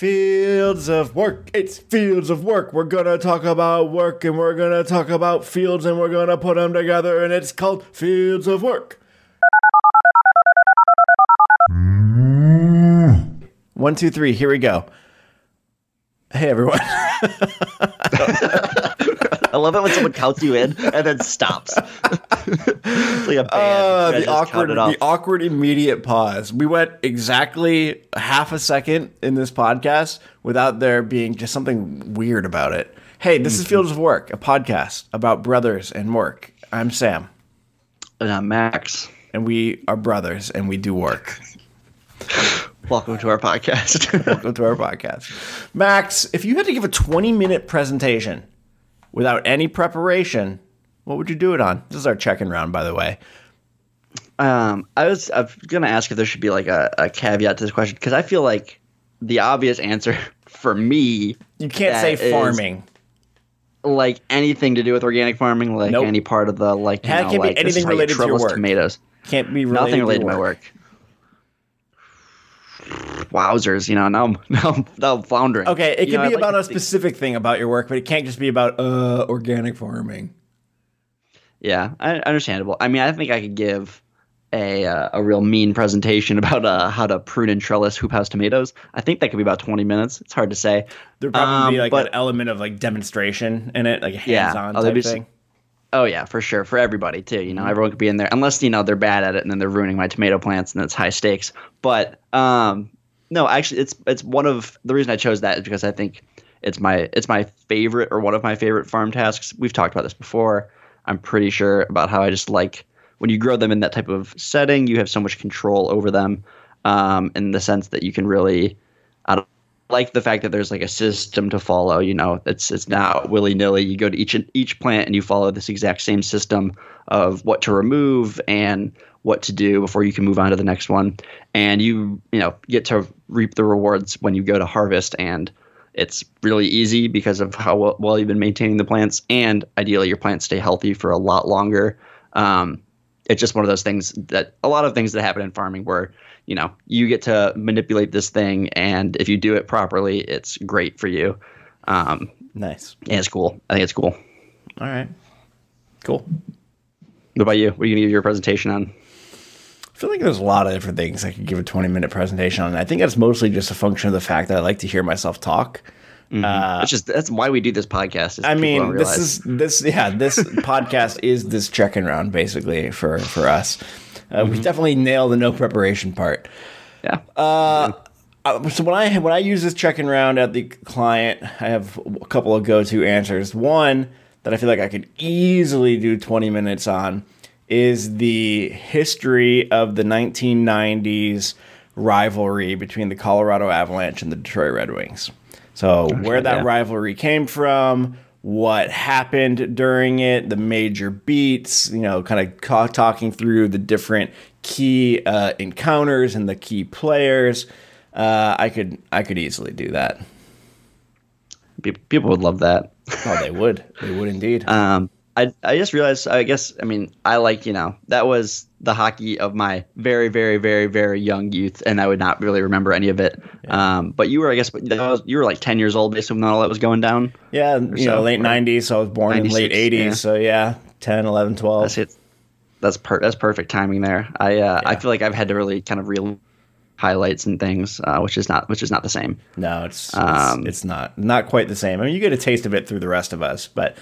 Fields of work. It's fields of work. We're gonna talk about work and we're gonna talk about fields and we're gonna put them together and it's called Fields of Work. One, two, three. Here we go. Hey everyone. I love it when someone counts you in and then stops. it's like a band. Uh, the awkward, the awkward immediate pause. We went exactly half a second in this podcast without there being just something weird about it. Hey, this Mm-hmm. is Fields of Work, a podcast about brothers and work. I'm Sam, And I'm Max. and we are brothers, and we do work. Welcome to our podcast. Welcome to our podcast, Max. If you had to give a 20 minute presentation without any preparation, what would you do it on? This is our check-in round, by the way. um, I was I was gonna ask if there should be like a, a caveat to this question because I feel like the obvious answer for me, You can't say farming. like anything to do with organic farming, like Nope. any part of the like, you It know, can't be like, is anything related to your work. tomatoes. Can't be Nothing related to my work. Wowzers, you know, now I'm now I'm, now I'm floundering. Okay, it You can know, be I'd like about to a think- specific thing about your work, but it can't just be about uh organic farming. Yeah, understandable. I mean, I think I could give a uh, a real mean presentation about uh, how to prune and trellis hoop house tomatoes. I think that could be about twenty minutes. It's hard to say. There'd probably be Um, like but- an element of like demonstration in it, like a hands-on there'd type be thing. Oh yeah, for sure, for everybody too. Mm-hmm. You know, everyone could be in there unless you know they're bad at it and then they're ruining my tomato plants and it's high stakes. But um, no, actually, it's it's one of the reason I chose that is because I think it's my it's my favorite or one of my favorite farm tasks. We've talked about this before. I'm pretty sure about how I just like when you grow them in that type of setting, you have so much control over them, um, in the sense that you can really. Like the fact that there's like a system to follow. You know, it's it's not willy nilly. You go to each each plant and you follow this exact same system of what to remove and what to do before you can move on to the next one. And you you know get to reap the rewards when you go to harvest and. It's really easy because of how well, well you've been maintaining the plants, and ideally your plants stay healthy for a lot longer. Um, it's just one of those things that a lot of things that happen in farming where you know you get to manipulate this thing and if you do it properly it's great for you um, Nice. and it's cool i think it's cool All right. Cool. what about you what are you gonna give your presentation on I feel like there's a lot of different things I could give a 20 minute presentation on. I think that's mostly just a function of the fact that I like to hear myself talk. That's just that's why we do this podcast I mean, this is this yeah, this podcast is this check-in round basically for for us. Uh, We definitely nail the no preparation part. yeah Uh, so when I when I use this check-in round at the client, I have a couple of go-to answers. One that I feel like I could easily do 20 minutes on is the history of the 1990s rivalry between the Colorado Avalanche and the Detroit Red Wings. So where that yeah. rivalry came from, what happened during it, the major beats, you know, kind of ca- talking through the different key uh, encounters and the key players. Uh, I could I could easily do that. People would love that Oh, they would. They would indeed. um, I, I just realized i guess i mean i like you know that was the hockey of my very very very very young youth and i would not really remember any of it um, but you were i guess that was, you were like 10 years old based on all that was going down yeah, you know, late 90s. So I was born in late 80s. yeah. So yeah, 10, 11, 12. That's it. That's per- that's perfect timing there. I uh, I feel like I've had to really kind of real highlights and things, uh, which is not which is not the same. No, it's it's, Um, it's not not quite the same. I mean, you get a taste of it through the rest of us, but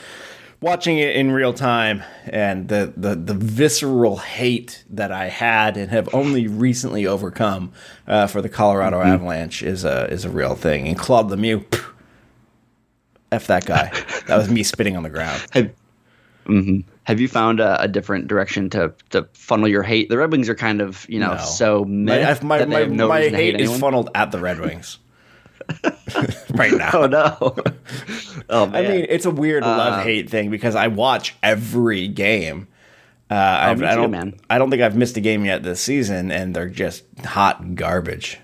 watching it in real time and the the, the visceral hate that I had and have only recently overcome uh, for the Colorado Mm-hmm. Avalanche is a is a real thing. And Claude Lemieux, pff, f that guy. that was me spitting on the ground. Have, mhm. Have you found a, a different direction to to funnel your hate? The Red Wings are kind of you know No. so My, my, my, no my hate hate is funneled at the Red Wings right now. Oh no! oh man! I mean, it's a weird love hate thing because I watch every game. Uh, I've, I don't, man. I don't think I've missed a game yet this season, and they're just hot garbage.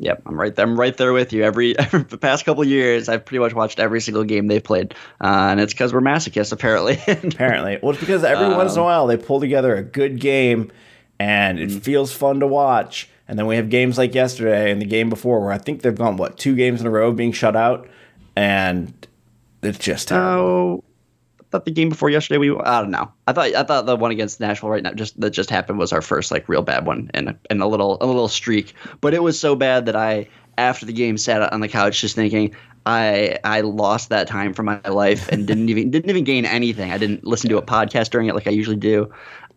Yep, I'm right there. I'm right there with you. Every, every the past couple years, I've pretty much watched every single game they've played, uh, and it's because we're masochists, apparently. Apparently, well, it's because every once in a while they pull together a good game, and it feels fun to watch. And then we have games like yesterday and the game before where I think they've gone what two games in a row being shut out, and it's just terrible. Oh, I thought the game before yesterday we I don't know. I thought I thought the one against Nashville right now just that just happened was our first like real bad one and and a little a little streak. But it was so bad that I after the game sat on the couch just thinking I I lost that time from my life and didn't even didn't even gain anything. I didn't listen to a podcast during it like I usually do.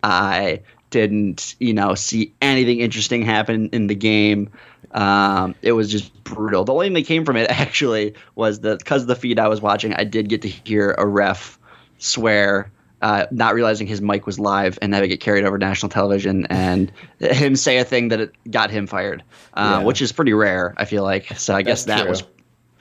I didn't you know see anything interesting happen in the game. Um, it was just brutal. The only thing that came from it actually was that because of the feed I was watching, I did get to hear a ref swear, uh, not realizing his mic was live and having it get carried over national television, and him say a thing that it got him fired, uh, Yeah. which is pretty rare. I feel like. So I guess that true. was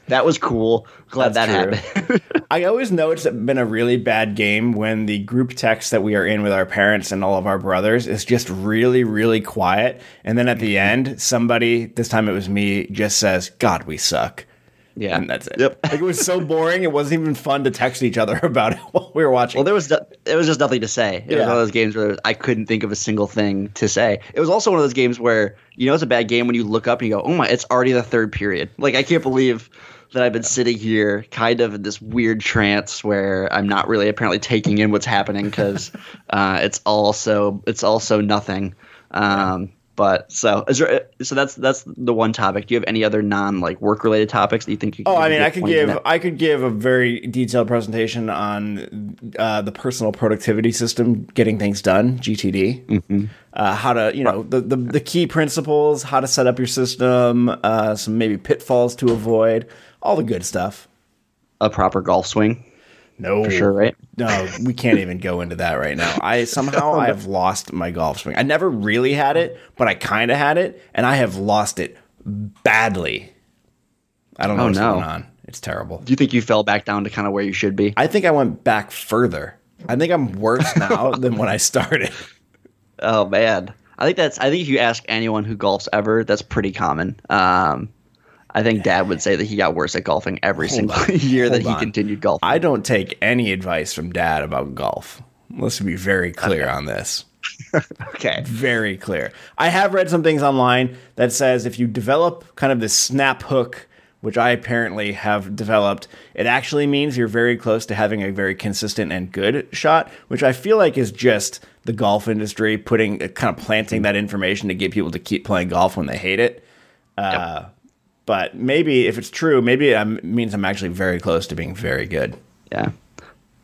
that was cool. Glad That's that happened. I always know it's been a really bad game when the group text that we are in with our parents and all of our brothers is just really, really quiet. And then at the end, somebody, this time it was me, just says, God, we suck. Yeah, And that's it. Yep. Like it was so boring. It wasn't even fun to text each other about it while we were watching. Well, there was no- there was just nothing to say. It was one of those games where I couldn't think of a single thing to say. It was also one of those games where you know it's a bad game when you look up and you go, "Oh my, it's already the third period." Like I can't believe that I've been sitting here kind of in this weird trance where I'm not really apparently taking in what's happening because uh, it's also it's also nothing. Um, But so is there, so that's that's the one topic. Do you have any other non like work related topics that you think you? Oh, I mean, I could give minute- I could give a very detailed presentation on uh, the personal productivity system, getting things done, GTD. Mm-hmm. Uh, how to, you know, the, the the key principles, how to set up your system, uh, some maybe pitfalls to avoid, all the good stuff. a proper golf swing No, for sure, right? No, we can't even go into that right now. I somehow I have lost my golf swing. I never really had it, but I kind of had it, and I have lost it badly. I don't know Oh, what's no. going on. It's terrible. Do you think you fell back down to kind of where you should be? I think I went back further. I think I'm worse now than when I started. Oh man, I think that's. I think if you ask anyone who golfs ever, that's pretty common. Um, I think Dad would say that he got worse at golfing every single on. year that he on. continued golfing. I don't take any advice from dad about golf. Let's be very clear on this. okay. Very clear. I have read some things online that says if you develop kind of this snap hook, which I apparently have developed, it actually means you're very close to having a very consistent and good shot, which I feel like is just the golf industry putting kind of planting that information to get people to keep playing golf when they hate it. Uh, But maybe if it's true, maybe it um, means I'm actually very close to being very good. Yeah.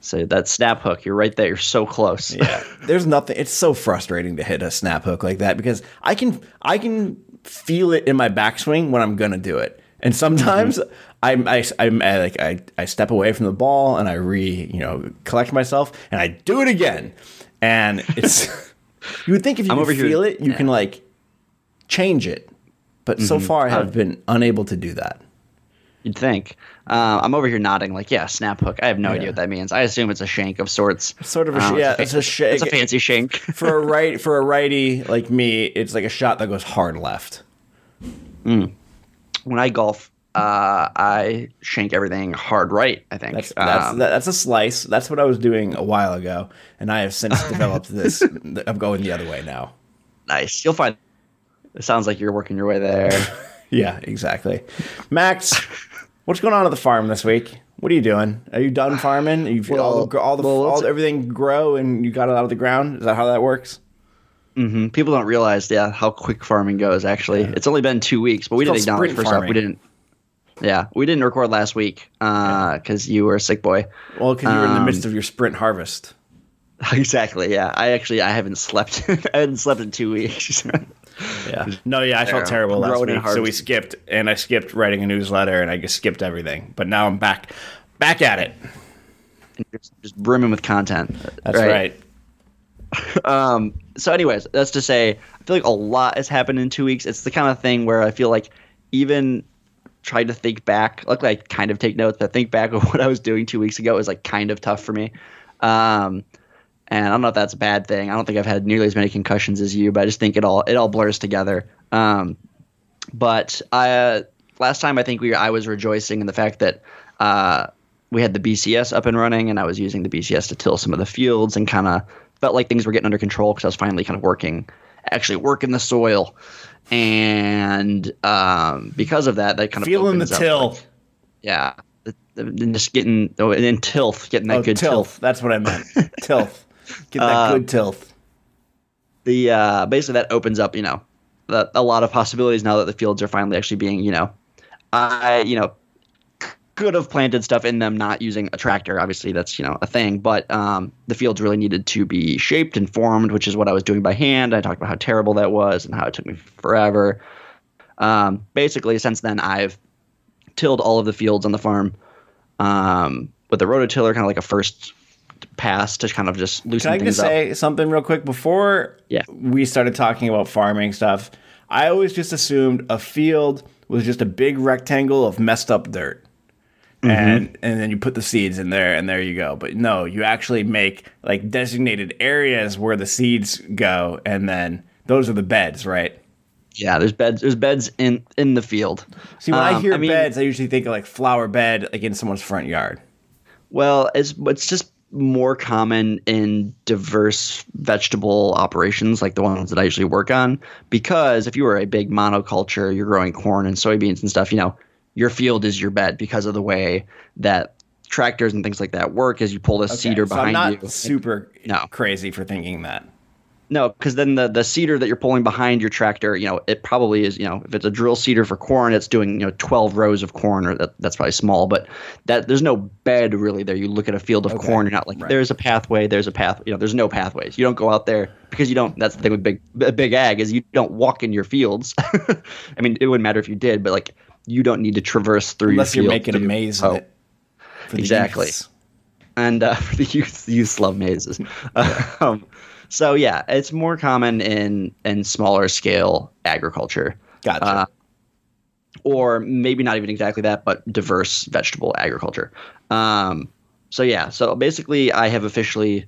So that snap hook, you're right there. You're so close. Yeah. There's nothing it's so frustrating to hit a snap hook like that because I can I can feel it in my backswing when I'm gonna do it. And sometimes I'm I, I'm I, like I, I step away from the ball and I re you know collect myself and I do it again. And it's you would think if you over here- feel it, you yeah. can like change it. But so far I have been unable to do that. You'd think. Uh, I'm over here nodding, like, yeah, snap hook. I have no Yeah. idea what that means. I assume it's a shank of sorts. Sort of a Uh, yeah, it's a shake. It's a fancy shank. for a right for a righty like me, it's like a shot that goes hard left. when I golf, uh, I shank everything hard right. I think That's that's Um, that, that's a slice. That's what I was doing a while ago, and I have since developed this. I'm going the other way now. nice. You'll find. It sounds like you're working your way there. Yeah, exactly. Max, what's going on at the farm this week? What are you doing? Are you done farming? You feel all the all the well, all everything grow and you got it out of the ground? Is that how that works? hmm People don't realize, yeah, how quick farming goes. Actually, it's only been two weeks, but we didn't acknowledge sprint first off. farming. We didn't. Yeah, we didn't record last week because you were a sick boy. Well, because you were in the Um, midst of your sprint harvest. exactly. Yeah, I actually I haven't slept. I haven't slept in two weeks. Yeah. No, yeah, I felt There, terrible last growing and week, so we skipped, and I skipped writing a newsletter, and I just skipped everything. But now I'm back, back at it. just, just brimming with content. That's right. Um, so, anyways, that's to say, I feel like a lot has happened in two weeks. It's the kind of thing where I feel like even trying to think back, luckily I kind of take notes, but think back of what I was doing two weeks ago is like kind of tough for me. Um, and I don't know if that's a bad thing. I don't think I've had nearly as many concussions as you, but I just think it all it all blurs together. Um, but I uh, last time I think we I was rejoicing in the fact that uh, we had the BCS up and running, and I was using the BCS to till some of the fields, and kind of felt like things were getting under control because I was finally kind of working actually working the soil, and um, because of that, that kind of Feeling the till. like- yeah, and just getting oh, and then tilth, getting that Oh, good tilth. tilth. That's what I meant. tilth. Get that Uh, good tilth. the uh, basically that opens up, you know, the, a lot of possibilities now that the fields are finally actually being, you know, I, you know, could have planted stuff in them not using a tractor. Obviously, that's you know a thing, but um, the fields really needed to be shaped and formed, which is what I was doing by hand. I talked about how terrible that was and how it took me forever. Um, basically, since then, I've tilled all of the fields on the farm um, with the rototiller, kind of like a first pass to kind of just loosen Can I just up. say something real quick before Yeah. we started talking about farming stuff? I always just assumed a field was just a big rectangle of messed up dirt. Mm-hmm. And and then you put the seeds in there and there you go. But no, you actually make like designated areas where the seeds go and then those are the beds, right? Yeah, there's beds. There's beds in in the field. See, when I Um, hear I mean- beds, I usually think of like flower bed like in someone's front yard. Well, it's it's just more common in diverse vegetable operations like the ones that I usually work on because if you were a big monoculture, you're growing corn and soybeans and stuff, you know, your field is your bed because of the way that tractors and things like that work as you pull the seeder so behind I'm not you. super No. crazy for thinking that. No, because then the, the seeder that you're pulling behind your tractor, you know, it probably is, you know, if it's a drill seeder for corn, it's doing, you know, 12 rows of corn, or that, that's probably small, but that there's no bed really there. You look at a field of corn, you're not like, right. there's a pathway, there's a path, you know, there's no pathways. You don't go out there because you don't, that's the thing with big, big ag is you don't walk in your fields. I mean, it wouldn't matter if you did, but like, you don't need to traverse through Unless your you're field making a maze oh. it. for the Exactly. youths. and uh, for the youth, youth love mazes. um, so yeah, it's more common in in smaller scale agriculture, Gotcha. uh, or maybe not even exactly that, but diverse vegetable agriculture. Um, so yeah, so basically, I have officially.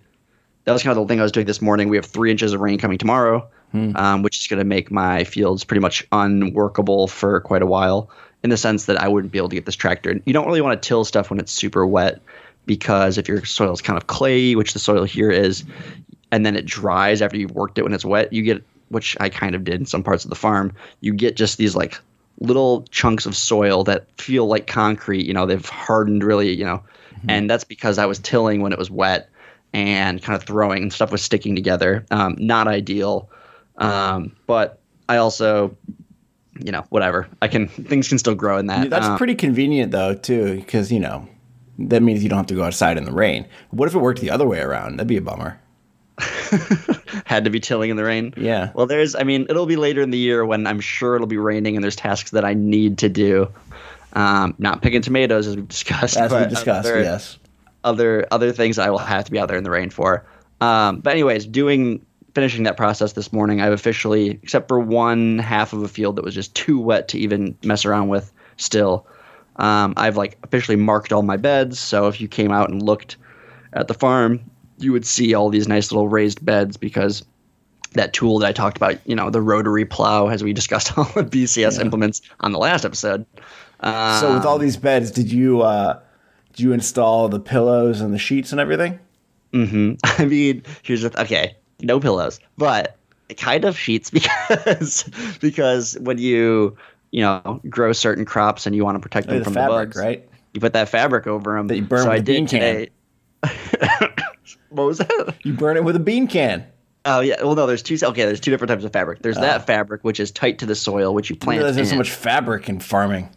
That was kind of the thing I was doing this morning. We have three inches of rain coming tomorrow, um, which is going to make my fields pretty much unworkable for quite a while. In the sense that I wouldn't be able to get this tractor. You don't really want to till stuff when it's super wet, because if your soil is kind of clayey, which the soil here is, and then it dries after you've worked it when it's wet, you get which I kind of did in some parts of the farm. You get just these like little chunks of soil that feel like concrete. You know, they've hardened really. You know, and that's because I was tilling when it was wet and kind of throwing and stuff was sticking together. Um, not ideal, um, but I also, you know, whatever. I can things can still grow in that. That's Um, pretty convenient though, too, because you know that means you don't have to go outside in the rain. What if it worked the other way around? That'd be a bummer. had to be tilling in the rain. Yeah. Well, there's, I mean, it'll be later in the year when I'm sure it'll be raining and there's tasks that I need to do. Um, not picking tomatoes as we've discussed. As we discussed, other, yes. Other other things I will have to be out there in the rain for. Um, but anyways, doing finishing that process this morning, I've officially, except for one half of a field that was just too wet to even mess around with. Still, um, I've like officially marked all my beds. So if you came out and looked at the farm, you would see all these nice little raised beds because that tool that I talked about, you know, the rotary plow, as we discussed all the BCS implements on the last episode. Uh, So with all these beds, did you uh, did you install the pillows and the sheets and everything? hmm I mean, here's the th- okay, no pillows, but kind of sheets because because when you you know grow certain crops and you want to protect them the from fabric, the bugs, right? You put that fabric over them That you burn so with I did today. What was that? You burn it with a bean can. Oh yeah. Well, no. There's two. Okay. There's two different types of fabric. There's that fabric which is tight to the soil, which you plant. there's so much fabric in farming.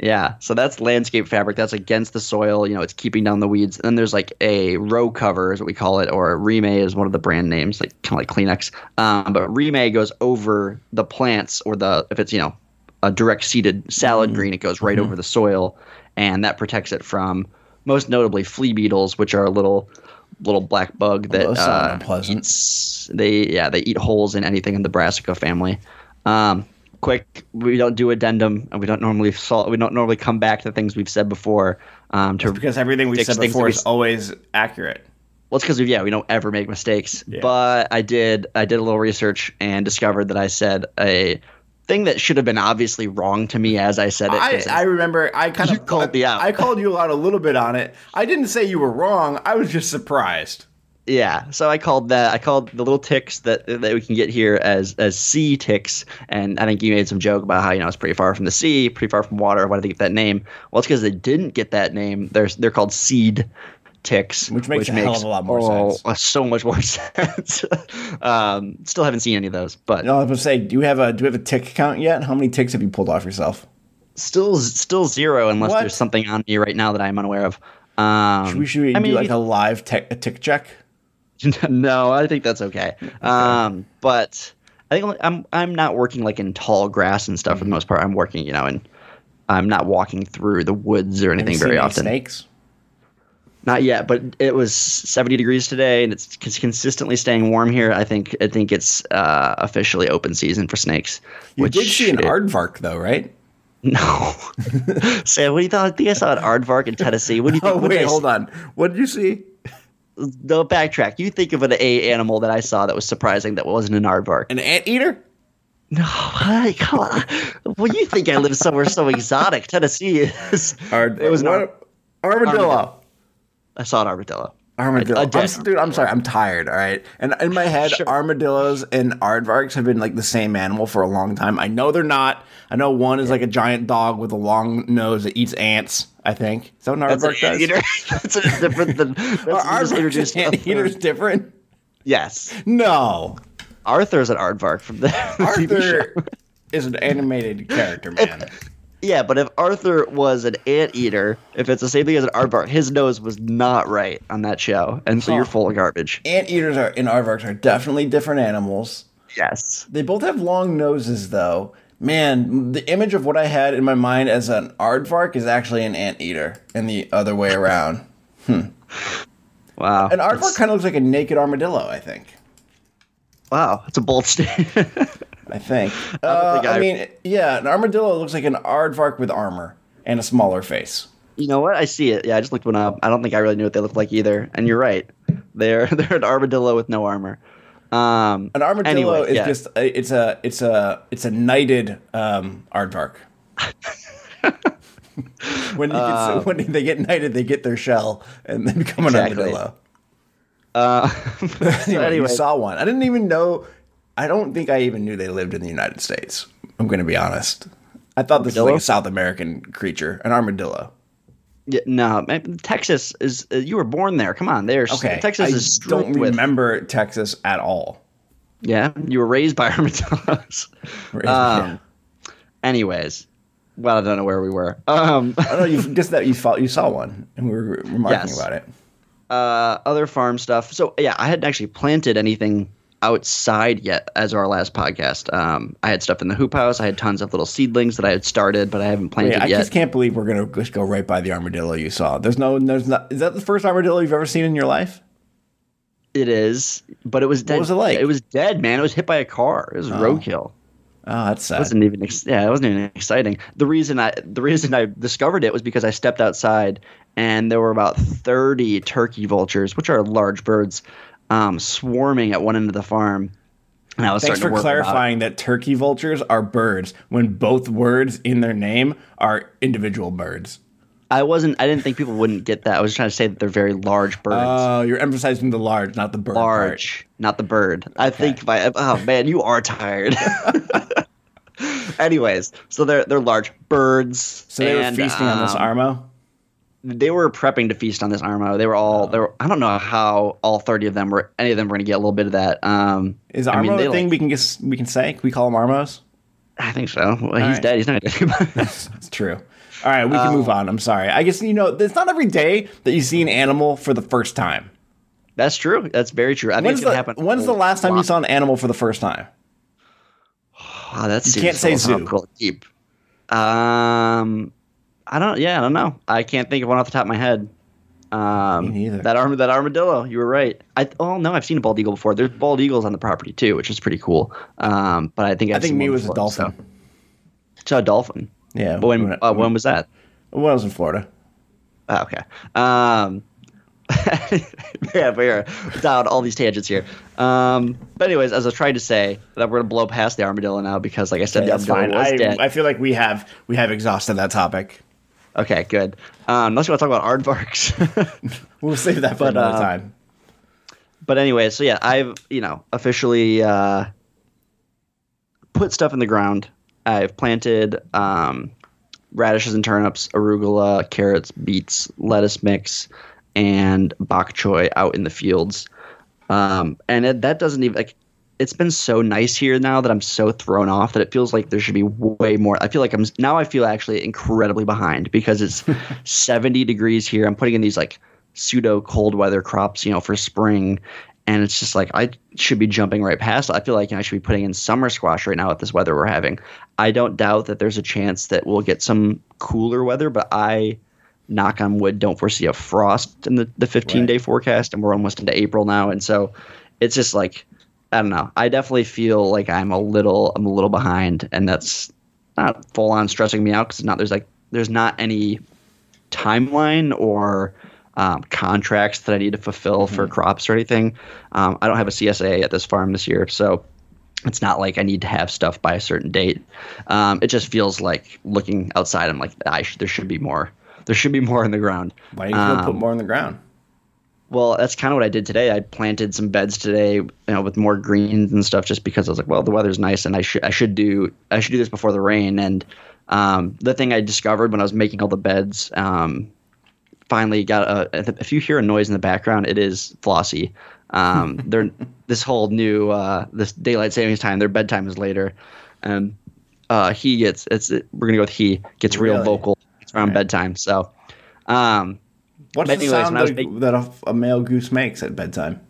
Yeah, so that's landscape fabric. That's against the soil. You know, it's keeping down the weeds. And then there's like a row cover, is what we call it, or Reemay is one of the brand names, like kind of like Kleenex. Um, but Reemay goes over the plants, or the if it's you know a direct seeded salad green, it goes right over the soil, and that protects it from most notably flea beetles, which are a little little black bug that sound uh, unpleasant. eats- they yeah they eat holes in anything in the brassica family. Um, quick, we don't do addendum, and we don't normally sol- we don't normally come back to things we've said before. Um, to Because everything we fix said before we is always accurate. well, it's because yeah, we don't ever make mistakes. Yeah. But I did I did a little research and discovered that I said a thing that should have been obviously wrong to me as I said it. I, I remember I kind of called me out. I called you out a little bit on it. I didn't say you were wrong. I was just surprised. Yeah, so I called that. I called the little ticks that that we can get here as as sea ticks, and I think you made some joke about how you know it's pretty far from the sea, pretty far from water. Why did they get that name? Well, it's because they didn't get that name. They're they're called seed ticks, Which makes a hell of a lot more sense. uh, So much more sense. um, still haven't seen any of those, but No, I was gonna say, do you have a do you have a tick count yet? How many ticks have you pulled off yourself? still still zero unless What? there's something on me right now that I'm unaware of. Um, Should we should we I mean, do like a live tick, a tick check? no, I think that's okay. Um, but I think I'm I'm not working like in tall grass and stuff for the most part. I'm working, you know, and I'm not walking through the woods or anything very often. Snakes. Not yet, but it was 70 degrees today, and it's cons- consistently staying warm here. I think I think it's uh, officially open season for snakes. You did see an it- aardvark though, right? No, Sam. What do you thought? I think I saw an aardvark in Tennessee. What do you think? Oh what wait, hold on. What did you see? No, backtrack. You think of an a animal that I saw that was surprising that wasn't an aardvark. An anteater? No, what? Come on. Well, you think I live somewhere so exotic? Tennessee is. Ard- It was an armadillo. Armadillo. I saw an armadillo. Armadillo. A I'm, dead dude, I'm sorry. I'm tired. All right. And in my head, Sure. armadillos and aardvarks have been like the same animal for a long time. I know they're not. I know one is like a giant dog with a long nose that eats ants. I think. Is that what an aardvark does? anteater. That's a different than. That's Are you just aardvarks introduced and a different? Yes, No. Arthur's an aardvark from the, the TV show. Arthur is an animated character, man. Yeah, but if Arthur was an anteater, if it's the same thing as an aardvark, his nose was not right on that show, and so you're full of garbage. Anteaters are and aardvarks are definitely different animals. Yes. They both have long noses, though. Man, the image of what I had in my mind as an aardvark is actually an anteater, and the other way around. hmm. Wow. An aardvark kind of looks like a naked armadillo. I think. Wow, it's a bold statement. I think. Uh, I I- mean, yeah, an armadillo looks like an aardvark with armor and a smaller face. you know what? I see it. Yeah, I just looked one up. I don't think I really knew what they looked like either. And you're right. They're they're an armadillo with no armor. Um, An armadillo Anyway, is yeah. just it's a it's a it's a knighted um, aardvark. when you get, when they get knighted, they get their shell and they become an armadillo. uh, Anyway, so anyway, you saw one. I didn't even know. I don't think I even knew they lived in the United States. I'm going to be honest. I thought this was like a South American creature, an armadillo. yeah, no, Texas is. Uh, you were born there. Come on, there's Okay, Texas I is don't with. remember Texas at all. Yeah, you were raised by armadillos. Raised- Um, anyways, well, I don't know where we were. Um, I know you just that you saw you saw one, and we were remarking Yes. about it. uh, other farm stuff. So yeah, I hadn't actually planted anything outside yet as our last podcast. Um, I had stuff in the hoop house. I had tons of little seedlings that I had started, but I haven't planted I yet. just can't believe we're gonna just go right by the armadillo you saw. There's no, there's not. Is that the first armadillo you've ever seen in your life? It is, but it was dead. was it like? It was dead, man. It was hit by a car. It was a roadkill. Oh, that's It sad. wasn't even ex- yeah, it wasn't even exciting. The reason I the reason I discovered it was because I stepped outside and there were about 30 turkey vultures, which are large birds, um, swarming at one end of the farm. And I was Thanks starting for to work about- clarifying that turkey vultures are birds when both words in their name are individual birds. I wasn't I didn't think people wouldn't get that. I was trying to say that they're very large birds. Oh, you're emphasizing the large, not the bird part. large, not the bird. I think my oh man, you are tired. Anyways, so they're they're large birds. So they and, were feasting on this um, armo. They were prepping to feast on this armo. They were all they were, I don't know how all thirty of them were any of them were going to get a little bit of that. Um, Is I armo mean, they, thing like- we can guess, we can say? Can we call them armos? I think so. Well, he's right. dead. He's not dead. That's true. All right, we Um, can move on. I'm sorry. I guess you know it's not every day that you see an animal for the first time. That's true. That's very true. I think When's it's going to happen. When's the last time you saw an animal for the first time? Wow, that's You can't say zoo. philosophical, Deep. Um, I don't. Yeah, I don't know. I can't think of one off the top of my head. Um, Me neither. That arm, that armadillo. You were right. I oh no, I've seen a bald eagle before. There's bald eagles on the property too, which is pretty cool. Um, but I think I've I think me was a dolphin. so- Saw a dolphin. Yeah. But when uh, when was that? when I was in Florida. Oh, okay. Um, yeah, but you're down all these tangents here. Um, but anyways, as I was trying to say, that we're gonna blow past the armadillo now because, like I said, the That's armadillo fine. was I, dead. I feel like we have we have exhausted that topic. Okay, good. Um, unless you want to talk about aardvarks. We'll save that for But, another uh, time. but anyway, so yeah, I've you know officially uh, put stuff in the ground. I've planted um, radishes and turnips, arugula, carrots, beets, lettuce mix, and bok choy out in the fields. Um, and it, that doesn't even like. It's been so nice here now that I'm so thrown off that it feels like there should be way more. I feel like I'm now. I feel actually incredibly behind because it's 70 degrees here. I'm putting in these like pseudo cold weather crops, you know, for spring, and it's just like I should be jumping right past. I feel like you know, I should be putting in summer squash right now with this weather we're having. I don't doubt that there's a chance that we'll get some cooler weather, but I knock on wood don't foresee a frost in the, the 15 day forecast and we're almost into april now and so it's just like i don't know i definitely feel like i'm a little i'm a little behind and that's not full on stressing me out because not there's like there's not any timeline or um, contracts that i need to fulfill for crops or anything um, i don't have a csa at this farm this year so it's not like I need to have stuff by a certain date. Um, it just feels like looking outside. I'm like, I sh- there should be more. There should be more in the ground. Why don't you um, put more in the ground? Well, that's kind of what I did today. I planted some beds today, you know, with more greens and stuff, just because I was like, well, the weather's nice, and I should I should do I should do this before the rain. And um, the thing I discovered when I was making all the beds, um, finally got a. If you hear a noise in the background, it is Flossie. Um, they're this whole new uh, this daylight savings time. Their bedtime is later, and uh, he gets it's we're gonna go with he gets real Really? vocal. Around Right. bedtime, so. Um, What's But the anyways, sound that, making- that a, a male goose makes at bedtime?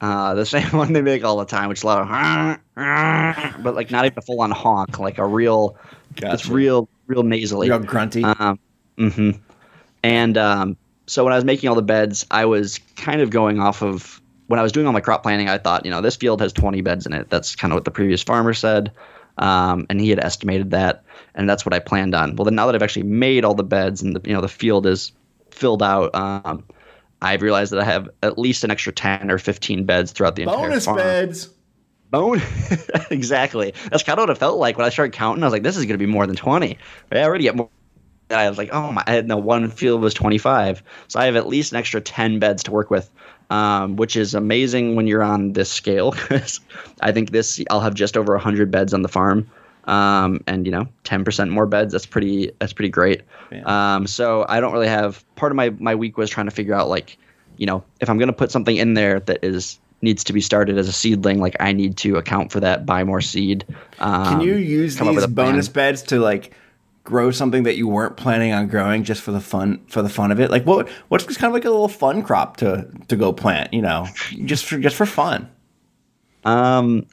Uh, the same one they make all the time, which is a lot of, but like not even a full on honk, like a real, it's Gotcha. real, real nasally. Real grunty. Um, hmm And um, so when I was making all the beds, I was kind of going off of when I was doing all my crop planning. I thought, you know, this field has 20 beds in it. That's kind of what the previous farmer said, um, and he had estimated that, and that's what I planned on. Well, then now that I've actually made all the beds and the you know the field is filled out, um, I've realized that I have at least an extra 10 or 15 beds throughout the entire Bonus farm. beds. Bone. exactly. That's kind of what it felt like when I started counting. I was like, this is going to be more than 20. I already get more. I was like, oh my, I had no one field was 25. So I have at least an extra 10 beds to work with, um, which is amazing when you're on this scale. I think this, I'll have just over 100 beds on the farm. Um, and you know, 10% more beds. That's pretty, that's pretty great. Yeah. Um, so I don't really have, part of my, my week was trying to figure out like, you know, if I'm going to put something in there that is, needs to be started as a seedling, like I need to account for that, buy more seed. Um, Can you use come up these a plan. bonus beds to like grow something that you weren't planning on growing just for the fun for the fun of it? Like what what's kind of like a little fun crop to to go plant, you know, just for just for fun. Um,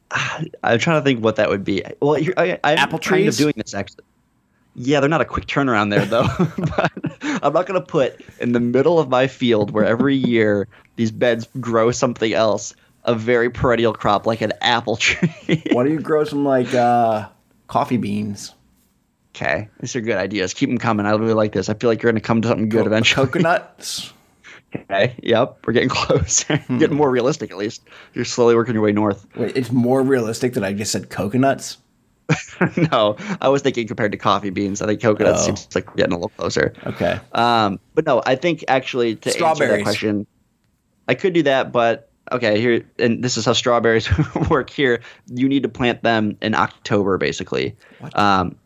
I'm trying to think what that would be. Well, here- I, I'm Apple kind of doing this actually. Yeah, they're not a quick turnaround there though. but I'm not going to put in the middle of my field where every year these beds grow something else, a very perennial crop like an apple tree. Why do you grow some like uh coffee beans? okay, these are good ideas. Keep them coming. I really like this. I feel like you're going to come to something good eventually. Coconuts. Okay. Yep. We're getting close. getting more realistic at least. You're slowly working your way north. Wait, it's more realistic that I just said coconuts. no, I was thinking compared to coffee beans. I think coconuts Oh. seems like we're getting a little closer. Okay. Um, but no, I think actually to answer that question, I could do that, but okay, here and this is how strawberries work here. You need to plant them in October, basically. What? Um,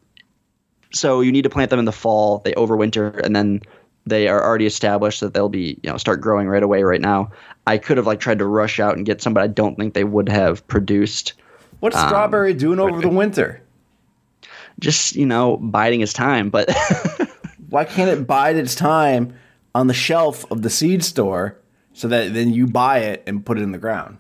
so you need to plant them in the fall. They overwinter, and then they are already established that they'll be you know start growing right away. Right now, I could have like tried to rush out and get some, but I don't think they would have produced. What's Um, strawberry doing over the winter? Just you know, biding his time, but. Why can't it bide its time on the shelf of the seed store so that then you buy it and put it in the ground?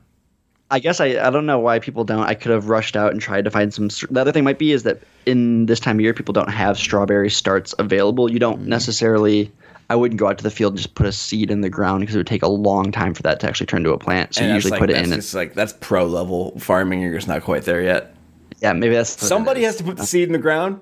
I guess I, I don't know why people don't. I could have rushed out and tried to find some. The other thing might be is that in this time of year, people don't have strawberry starts available. You don't necessarily. I wouldn't go out to the field and just put a seed in the ground because it would take a long time for that to actually turn into a plant. So you And that's usually like, put it in. It's like that's pro level farming. You're just not quite there yet. yeah, maybe that's Somebody has to put the seed in the ground.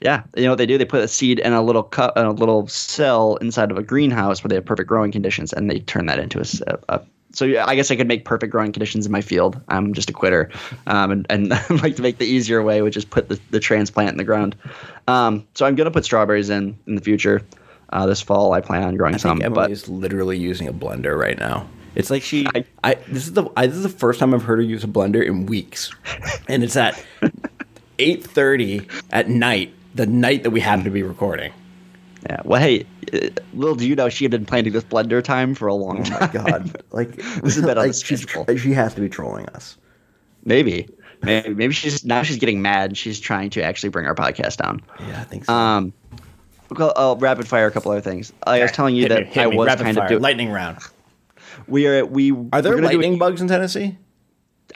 Yeah, you know what they do? They put a seed in a little cup, in a little cell inside of a greenhouse where they have perfect growing conditions, and they turn that into a. so yeah, I guess I could make perfect growing conditions in my field. I'm just a quitter, um, and, and like to make the easier way, which is put the, the transplant in the ground. Um, so I'm gonna put strawberries in in the future. Uh, this fall, I plan on growing I some, think but Emily is literally using a blender right now. It's like she. I, I this is the I, this is the first time I've heard her use a blender in weeks, and it's at eight thirty at night, the night that we happen to be recording. Yeah. Well, hey, uh, little do you know, she had been planning this blender time for a long Oh time. my god! Like This has been on like she's, she has to be trolling us. Maybe. Maybe, maybe she's now she's getting mad. She's trying to actually bring our podcast down. Yeah, I think so. Um, I'll rapid fire a couple other things. I was telling you Hit that me, I me, was rapid kind fire, of doing. lightning round. We are we Are there we're do lightning a- bugs in Tennessee?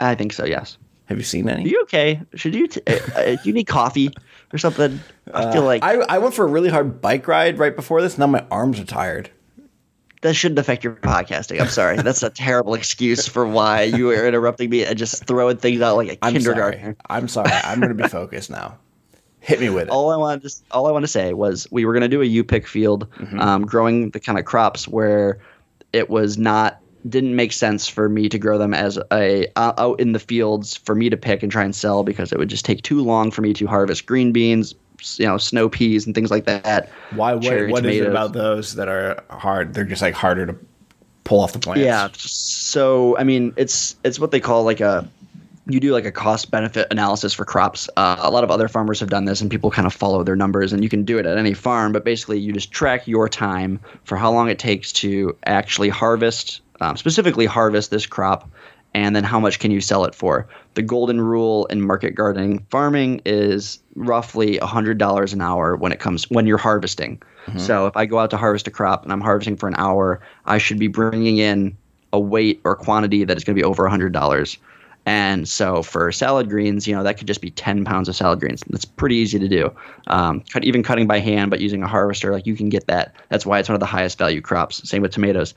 I think so. Yes. Have you seen any? Are any? you okay? Should you? T- uh, uh, you need coffee or something? I feel like I, I went for a really hard bike ride right before this. Now my arms are tired. that shouldn't affect your podcasting. I'm sorry. That's a terrible excuse for why you are interrupting me and just throwing things out like a I'm kindergartner. sorry. I'm sorry. I'm going to be focused now. Hit me with it. all I wanted to all I want to say was we were going to do a U pick field, Mm-hmm. um, growing the kind of crops where it was not didn't make sense for me to grow them as a uh, out in the fields for me to pick and try and sell because it would just take too long for me to harvest green beans, you know, snow peas and things like that. Why? What, cherry what is it about those that are hard? They're just like harder to pull off the plants. Yeah. So I mean, it's it's what they call like a you do like a cost benefit analysis for crops. Uh, a lot of other farmers have done this, and people kind of follow their numbers, and you can do it at any farm. But basically, you just track your time for how long it takes to actually harvest, um, specifically harvest this crop, and then how much can you sell it for. The golden rule in market gardening farming is roughly hundred dollars an hour when it comes when you're harvesting. So if I go out to harvest a crop and I'm harvesting for an hour, I should be bringing in a weight or quantity that is going to be over hundred dollars. And so for salad greens, you know, that could just be 10 pounds of salad greens. That's pretty easy to do. Um, cut, even cutting by hand, but using a harvester, like you can get that. That's why it's one of the highest value crops. Same with tomatoes.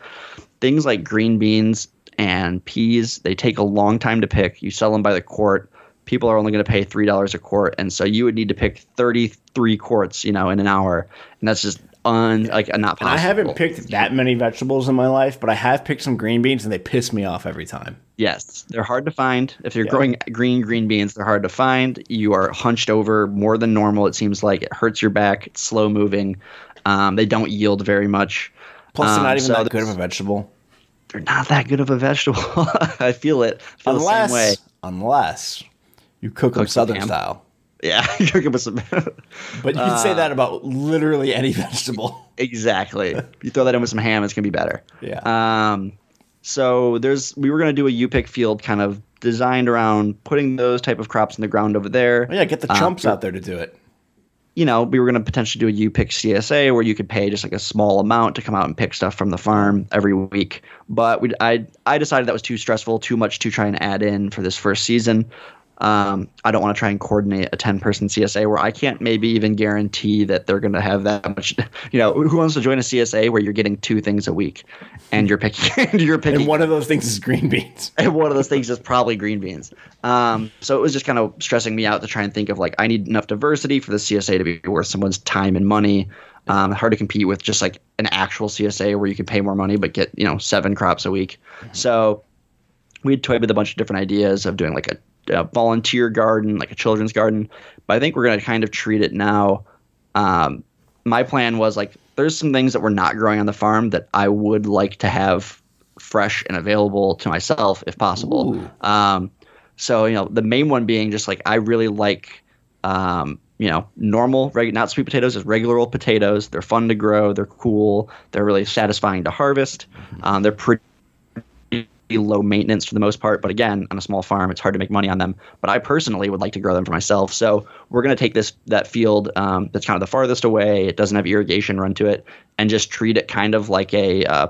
Things like green beans and peas, they take a long time to pick. You sell them by the quart. People are only going to pay $3 a quart. And so you would need to pick 33 quarts, you know, in an hour. And that's just un, like not possible. I haven't picked that many vegetables in my life, but I have picked some green beans, and they piss me off every time. Yes, they're hard to find. If you're Yeah. growing green green beans, they're hard to find. You are hunched over more than normal. It seems like it hurts your back. It's slow moving. Um, they don't yield very much. Plus, they're Um, not even so that good of a vegetable. They're not that good of a vegetable. I feel it. I feel the Unless, same way. unless you cook them Cook some southern ham. style. Yeah, you're cooking with some. But you can say that about literally any vegetable. exactly. You throw that in with some ham, it's gonna be better. Yeah. Um, so there's we were gonna do a U pick field kind of designed around putting those type of crops in the ground over there. Oh, yeah, get the Um, chumps out there to do it. you know, we were going to potentially do a U pick CSA where you could pay just like a small amount to come out and pick stuff from the farm every week. But we, I, I decided that was too stressful, too much to try and add in for this first season. Um, I don't want to try and coordinate a 10 person CSA where I can't maybe even guarantee that they're going to have that much. You know, who wants to join a CSA where you're getting two things a week and you're picking, and you're picking And one of those things is green beans. and one of those things is probably green beans. Um, so it was just kind of stressing me out to try and think of like I need enough diversity for the CSA to be worth someone's time and money. Um, hard to compete with just like an actual CSA where you can pay more money but get you know seven crops a week. So we had toyed with a bunch of different ideas of doing like a, a volunteer garden, like a children's garden. But I think we're going to kind of treat it now. Um, my plan was like there's some things that we're not growing on the farm that I would like to have fresh and available to myself if possible. Um, so you know the main one being just like I really like um, you know normal reg- not sweet potatoes just regular old potatoes. They're fun to grow. They're cool. They're really satisfying to harvest. Um, they're pretty low maintenance for the most part. But again, on a small farm, it's hard to make money on them. But I personally would like to grow them for myself. So we're going to take this that field um, that's kind of the farthest away. It doesn't have irrigation run to it, and just treat it kind of like a, uh,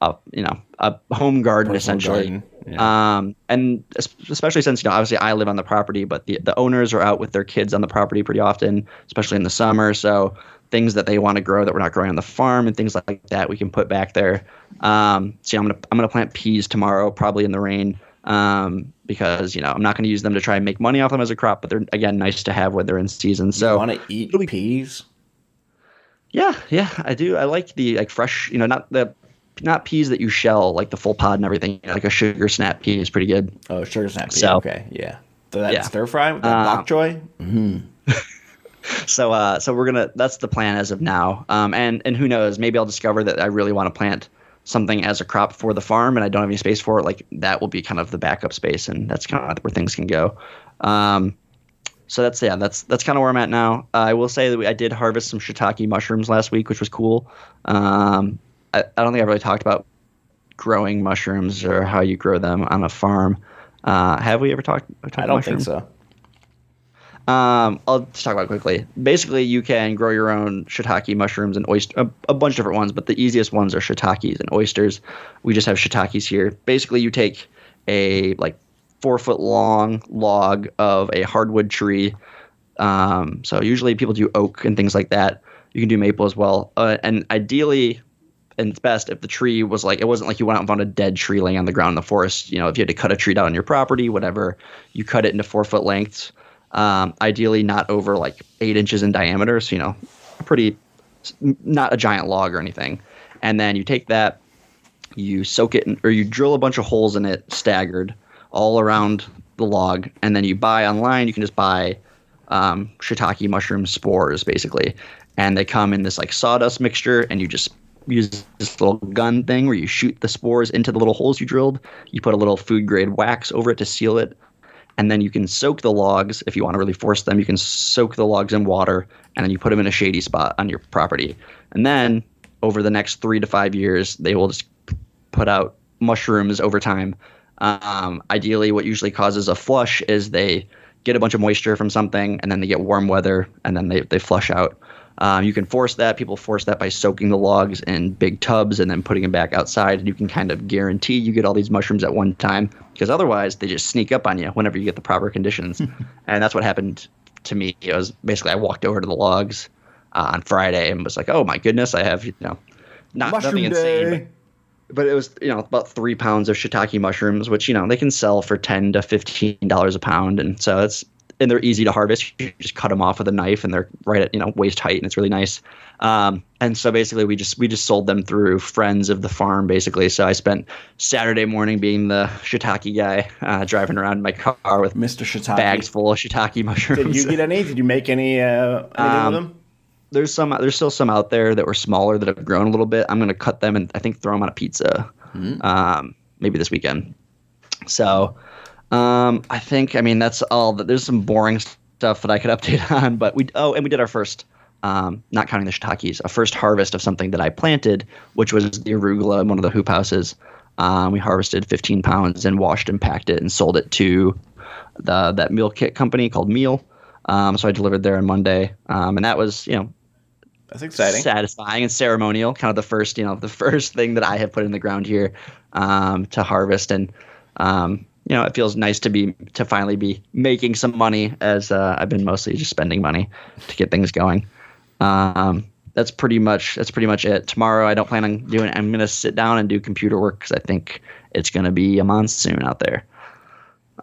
a you know, a home garden Personal essentially. garden, yeah. Um, and especially since you know, obviously I live on the property, but the the owners are out with their kids on the property pretty often, especially in the summer. So things that they want to grow that we're not growing on the farm and things like that we can put back there. Um, so I'm gonna I'm gonna plant peas tomorrow, probably in the rain, um, because you know I'm not gonna use them to try and make money off them as a crop, but they're again nice to have when they're in season. you So want to eat peas? yeah, yeah, I do. I like the like fresh, you know, not the not peas that you shell, like the full pod and everything. Like a sugar snap pea is pretty good. Oh, sugar snap pea. So- okay, yeah. So that Yeah. stir fry with that Um, bok choy? So uh, so we're gonna that's the plan as of now. Um, and and who knows? Maybe I'll discover that I really want to plant something as a crop for the farm and I don't have any space for it, like that will be kind of the backup space, and that's kind of where things can go. Um, so that's yeah, that's that's kind of where I'm at now. Uh, I will say that we, I did harvest some shiitake mushrooms last week, which was cool. Um, I, I don't think I really talked about growing mushrooms or how you grow them on a farm. Uh, have we ever talked? talked I don't think so. Um, I'll just talk about it quickly. Basically, you can grow your own shiitake mushrooms and oyster, a, a, bunch of different ones, but the easiest ones are shiitakes and oysters. We just have shiitakes here. Basically, you take a like four foot long log of a hardwood tree. Um, so usually people do oak and things like that. You can do maple as well, uh, and ideally, and it's best if the tree was like it wasn't like you went out and found a dead tree laying on the ground in the forest. You know, if you had to cut a tree down on your property, whatever, you cut it into four foot lengths um, ideally, not over like eight inches in diameter. So, you know, pretty, not a giant log or anything. And then you take that, you soak it, in, or you drill a bunch of holes in it staggered all around the log. And then you buy online, you can just buy um, shiitake mushroom spores basically. And they come in this like sawdust mixture, and you just use this little gun thing where you shoot the spores into the little holes you drilled. You put a little food grade wax over it to seal it and then you can soak the logs if you want to really force them. You can soak the logs in water, and then you put them in a shady spot on your property. And then over the next three to five years, they will just put out mushrooms over time. Um, ideally, what usually causes a flush is they get a bunch of moisture from something, and then they get warm weather, and then they, they flush out. Um, you can force that. People force that by soaking the logs in big tubs and then putting them back outside. And you can kind of guarantee you get all these mushrooms at one time because otherwise they just sneak up on you whenever you get the proper conditions. and that's what happened to me. It was basically I walked over to the logs uh, on Friday and was like, oh my goodness, I have, you know, not Mushroom nothing day. insane. But, but it was, you know, about three pounds of shiitake mushrooms, which, you know, they can sell for 10 to $15 a pound. And so it's and they're easy to harvest. You just cut them off with a knife, and they're right at you know waist height, and it's really nice. Um, and so basically, we just we just sold them through friends of the farm, basically. So I spent Saturday morning being the shiitake guy, uh, driving around in my car with Mr. Shiitake bags full of shiitake mushrooms. Did you get any? Did you make any? Uh, um, them? There's some. There's still some out there that were smaller that have grown a little bit. I'm gonna cut them and I think throw them on a pizza, mm-hmm. um, maybe this weekend. So um, I think, I mean, that's all. That there's some boring stuff that I could update on, but we oh, and we did our first, um, not counting the shiitakes, a first harvest of something that I planted, which was the arugula in one of the hoop houses. Um, we harvested 15 pounds and washed and packed it and sold it to the that meal kit company called Meal. Um, so I delivered there on Monday, um, and that was you know that's exciting, satisfying, and ceremonial. Kind of the first you know the first thing that I have put in the ground here um, to harvest, and um, you know, it feels nice to be to finally be making some money as uh, I've been mostly just spending money to get things going. Um, that's pretty much that's pretty much it. Tomorrow I don't plan on doing. It. I'm gonna sit down and do computer work because I think it's gonna be a monsoon out there,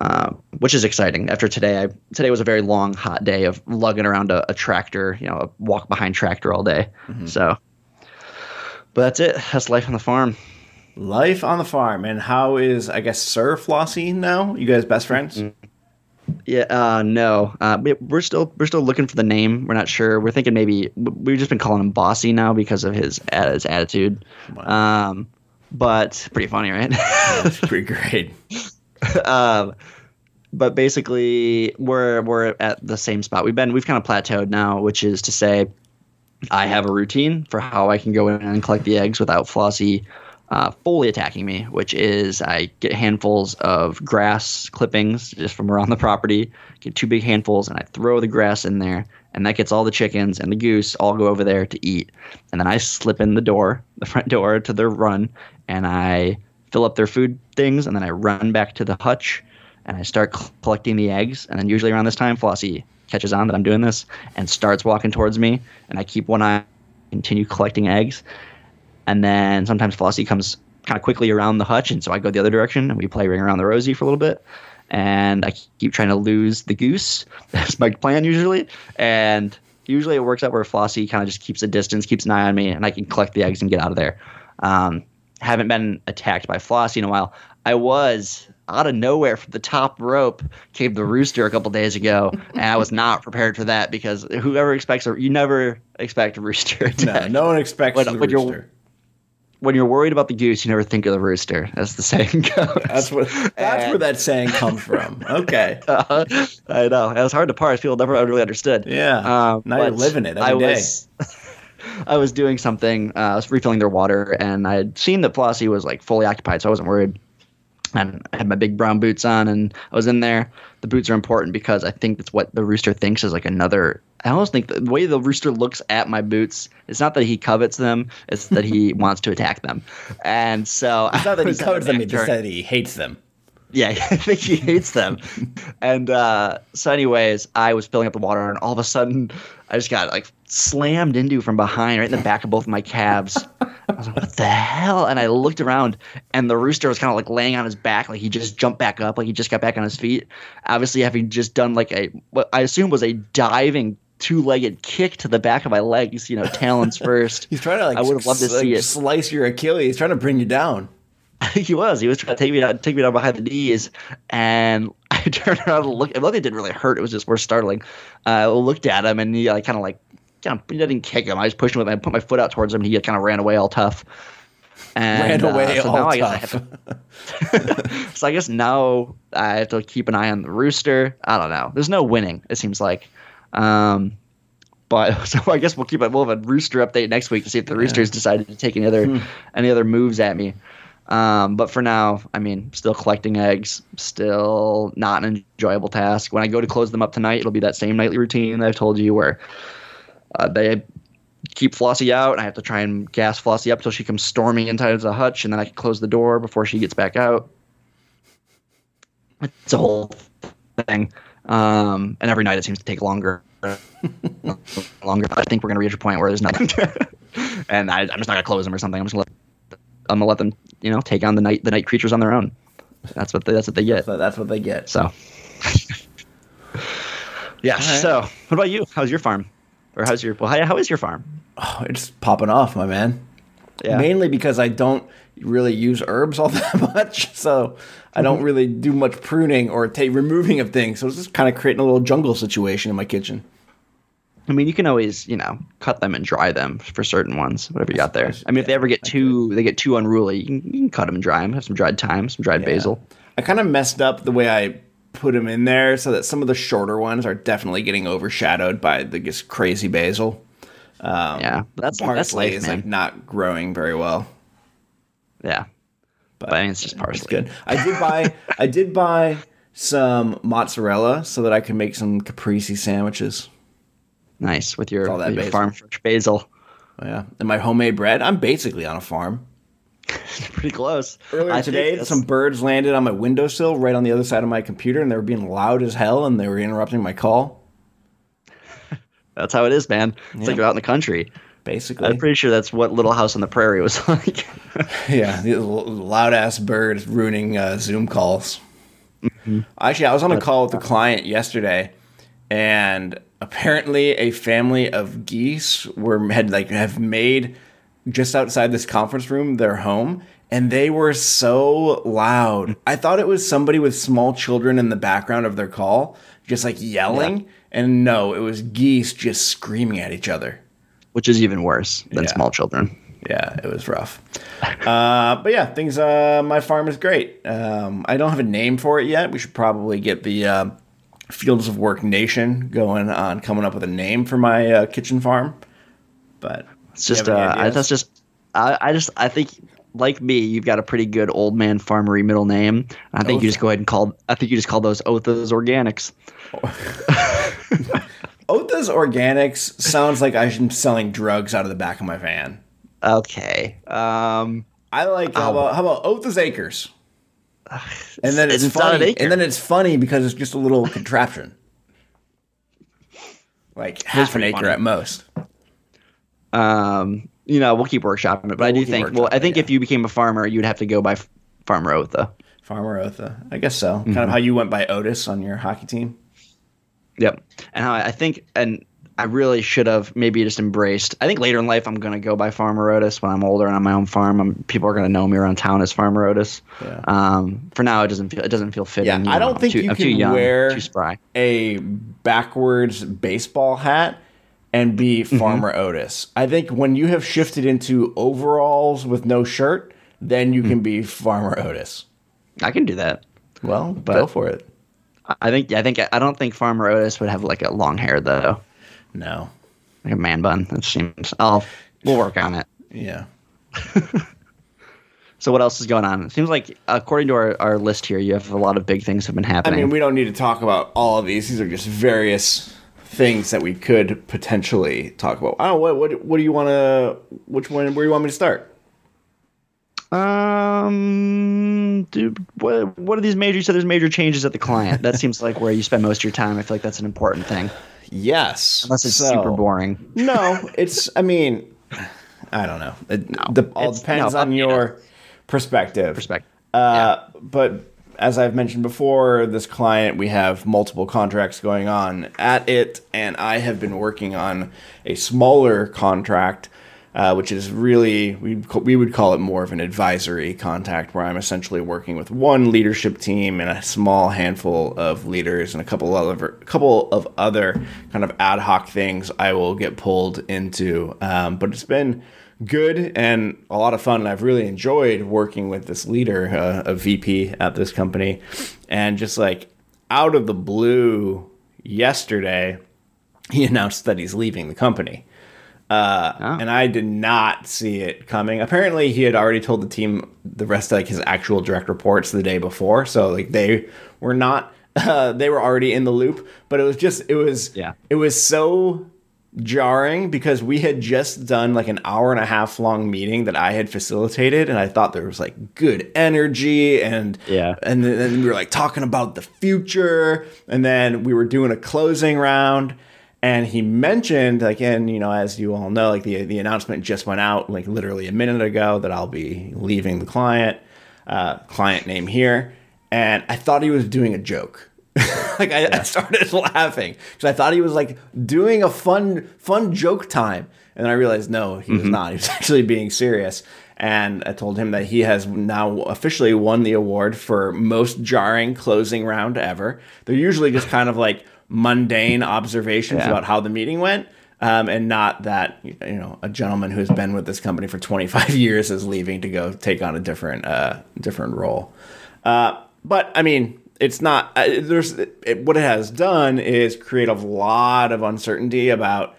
uh, which is exciting. After today, I today was a very long, hot day of lugging around a, a tractor, you know, a walk behind tractor all day. Mm-hmm. So, but that's it. That's life on the farm. Life on the farm, and how is I guess Sir Flossie now? You guys best friends? Mm-hmm. Yeah, uh, no, uh, we're still we're still looking for the name. We're not sure. We're thinking maybe we've just been calling him Bossy now because of his his attitude. Wow. Um, but pretty funny, right? That's pretty great. um, but basically, we're we're at the same spot. We've been we've kind of plateaued now, which is to say, I have a routine for how I can go in and collect the eggs without Flossie uh, fully attacking me, which is I get handfuls of grass clippings just from around the property, get two big handfuls, and I throw the grass in there, and that gets all the chickens and the goose all go over there to eat. And then I slip in the door, the front door to their run, and I fill up their food things, and then I run back to the hutch, and I start collecting the eggs. And then usually around this time, Flossie catches on that I'm doing this and starts walking towards me, and I keep one eye, continue collecting eggs and then sometimes Flossie comes kind of quickly around the hutch, and so I go the other direction, and we play Ring Around the Rosie for a little bit. And I keep trying to lose the goose. That's my plan usually. And usually it works out where Flossie kind of just keeps a distance, keeps an eye on me, and I can collect the eggs and get out of there. Um, haven't been attacked by Flossie in a while. I was out of nowhere from the top rope came the rooster a couple days ago, and I was not prepared for that because whoever expects a you never expect a rooster attack. No, no one expects when, a rooster when you're worried about the goose, you never think of the rooster. That's the saying goes. That's what. That's And- where that saying comes from. Okay. Uh, I know. It was hard to parse. People never really understood. Yeah. Um, now you're living it I every day. was, I was doing something. Uh, I was refilling their water, and I had seen that Flossie was like fully occupied, so I wasn't worried. And I had my big brown boots on, and I was in there. The boots are important because I think that's what the rooster thinks is like another. I almost think the way the rooster looks at my boots, it's not that he covets them; it's that he wants to attack them. And so It's not that he was covers them; back it's just turn- that he hates them. yeah, I think he hates them. and uh, so, anyways, I was filling up the water, and all of a sudden, I just got like slammed into from behind, right in the back of both of my calves. I was like, "What the hell?" And I looked around, and the rooster was kind of like laying on his back, like he just jumped back up, like he just got back on his feet. Obviously, having just done like a what I assume was a diving two-legged kick to the back of my legs, you know, talons first. He's trying to like. I would have loved to see it. Slice your Achilles. He's trying to bring you down. he was. He was trying to take me down, take me down behind the knees, and I turned around and looked. It didn't really hurt. It was just more startling. Uh, I looked at him, and he like kind of like, kind of, I didn't kick him. I just pushed him with. I put my foot out towards him. and He kind of ran away all tough. And, Ran away uh, so all now I I tough. to, so I guess now I have to keep an eye on the rooster. I don't know. There's no winning. It seems like. Um, but so I guess we'll keep it. We'll have a rooster update next week to see if the roosters decided to take any other Hmm. any other moves at me. Um, but for now, I mean, still collecting eggs, still not an enjoyable task. When I go to close them up tonight, it'll be that same nightly routine that I've told you where uh, they keep Flossie out. And I have to try and gas Flossie up till she comes storming inside the hutch, and then I can close the door before she gets back out. It's a whole thing. Um, and every night it seems to take longer. longer. I think we're gonna reach a point where there's nothing, and I, I'm just not gonna close them or something. I'm just gonna let, I'm gonna let them, you know, take on the night the night creatures on their own. That's what they, that's what they get. So that's what they get. So, yeah. right. So, what about you? How's your farm? Or how's your well? How, how is your farm? Oh, it's popping off, my man. Yeah. Mainly because I don't really use herbs all that much, so I Mm-hmm. don't really do much pruning or take removing of things. So it's just kind of creating a little jungle situation in my kitchen. I mean, you can always, you know, cut them and dry them for certain ones, whatever you got there. I mean, if they ever get too, they get too unruly, you can, you can cut them and dry them. Have some dried thyme, some dried basil. I kind of messed up the way I put them in there, so that some of the shorter ones are definitely getting overshadowed by the just crazy basil. Um, Yeah, that's that's parsley life, is man. like not growing very well. yeah, but, I mean, it's just parsley. It's good. I did buy I did buy some mozzarella so that I could make some caprese sandwiches. Nice with your, with your farm fresh basil. Oh, yeah, and my homemade bread. I'm basically on a farm. Pretty close. Earlier I today, some birds landed on my windowsill right on the other side of my computer, and they were being loud as hell, and they were interrupting my call. That's how it is, man. It's Yeah. like you're out in the country. Basically, I'm pretty sure that's what Little House on the Prairie was like. yeah, loud ass birds ruining uh, Zoom calls. Actually, I was on a call with a client yesterday, and apparently, a family of geese were had like have made just outside this conference room their home, and they were so loud. I thought it was somebody with small children in the background of their call, just like yelling, and no, it was geese just screaming at each other. Which is even worse than Yeah. small children. Yeah, it was rough. Uh, but yeah, things. Uh, my farm is great. Um, I don't have a name for it yet. We should probably get the uh, Fields of Work Nation going on coming up with a name for my uh, kitchen farm. But It's just, uh, I, that's just, I, I just, I think, like me, you've got a pretty good old man farmery middle name. I think you just go ahead and call, I think you just call those Otha's Organics. Otha's Organics sounds like I'm selling drugs out of the back of my van. Okay. Um, I like how about how about Otha's Acres? And then it's, It's an funny. acre. And then it's funny because it's just a little contraption. Like half an acre funny. at most. um, you know, we'll keep workshopping it, but I do we'll think, well, I think it, if you became a farmer, you'd have to go by Farmer Otha. Farmer Otha. I guess so. Kind Mm-hmm. of how you went by Otis on your hockey team. Yep. And I I think, and I really should have maybe just embraced. I think later in life, I'm going to go by Farmer Otis when I'm older and on my own farm. I'm, people are going to know me around town as Farmer Otis. Yeah. Um, for now, it doesn't feel it doesn't feel fitting. Yeah, I don't think too, you I'm can young, wear- too spry. A backwards baseball hat and be Farmer Otis. I think when you have shifted into overalls with no shirt, then you can be Farmer Otis. I can do that. Well, go for it. I think I think I don't think Farmer Otis would have like a long hair though, No. like a man bun. That seems. Oh, we'll work on it. Yeah. So what else is going on? It seems like according to our, our list here, you have a lot of big things have been happening. I mean, we don't need to talk about all of these. These are just various things that we could potentially talk about. I don't know what what what do you want to which one where do you want me to start? Um, dude, what what are these major? You said there's major changes at the client. That seems like where you spend most of your time. I feel like that's an important thing, Yes. unless it's So- super boring. No, it's. I mean, I don't know. It de- all depends no, on your perspective. Perspective. Uh, But as I've mentioned before, this client we have multiple contracts going on at it, and I have been working on a smaller contract. Uh, which is really we we would call it more of an advisory contact, where I'm essentially working with one leadership team and a small handful of leaders and a couple of other couple of other kind of ad hoc things I will get pulled into. Um, but it's been good and a lot of fun. And I've really enjoyed working with this leader, uh, a VP at this company, and just like out of the blue yesterday, he announced that he's leaving the company. Uh, Oh. And I did not see it coming. Apparently, he had already told the team the rest of like his actual direct reports the day before, so like they were not. Uh, they were already in the loop, but it was just it was Yeah. it was so jarring because we had just done like an hour and a half long meeting that I had facilitated and I thought there was like good energy and Yeah. and then, then we were like talking about the future and then we were doing a closing round and he mentioned like and you know as you all know like the the announcement just went out like literally a minute ago that I'll be leaving the client uh client name here and I thought he was doing a joke like I, I started laughing because I thought he was like doing a fun fun joke time, and then I realized no, he was not. He was actually being serious. And I told him that he has now officially won the award for most jarring closing round ever. They're usually just kind of like mundane observations Yeah. about how the meeting went. Um, and not that you know a gentleman who's been with this company for 25 years is leaving to go take on a different uh, different role. Uh, but I mean, it's not. Uh, there's it, what it has done is create a lot of uncertainty about.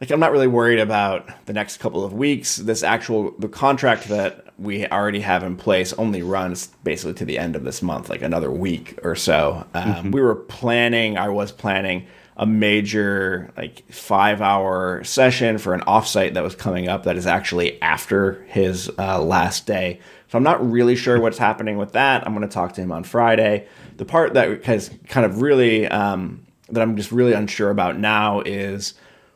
Like I'm not really worried about the next couple of weeks. This actual the contract that we already have in place only runs basically to the end of this month, like another week or so. Um, We were planning. I was planning a major like five hour session for an offsite that was coming up that is actually after his uh, last day. So I'm not really sure what's happening with that. I'm going to talk to him on Friday. The part that has kind of really um, that I'm just really unsure about now is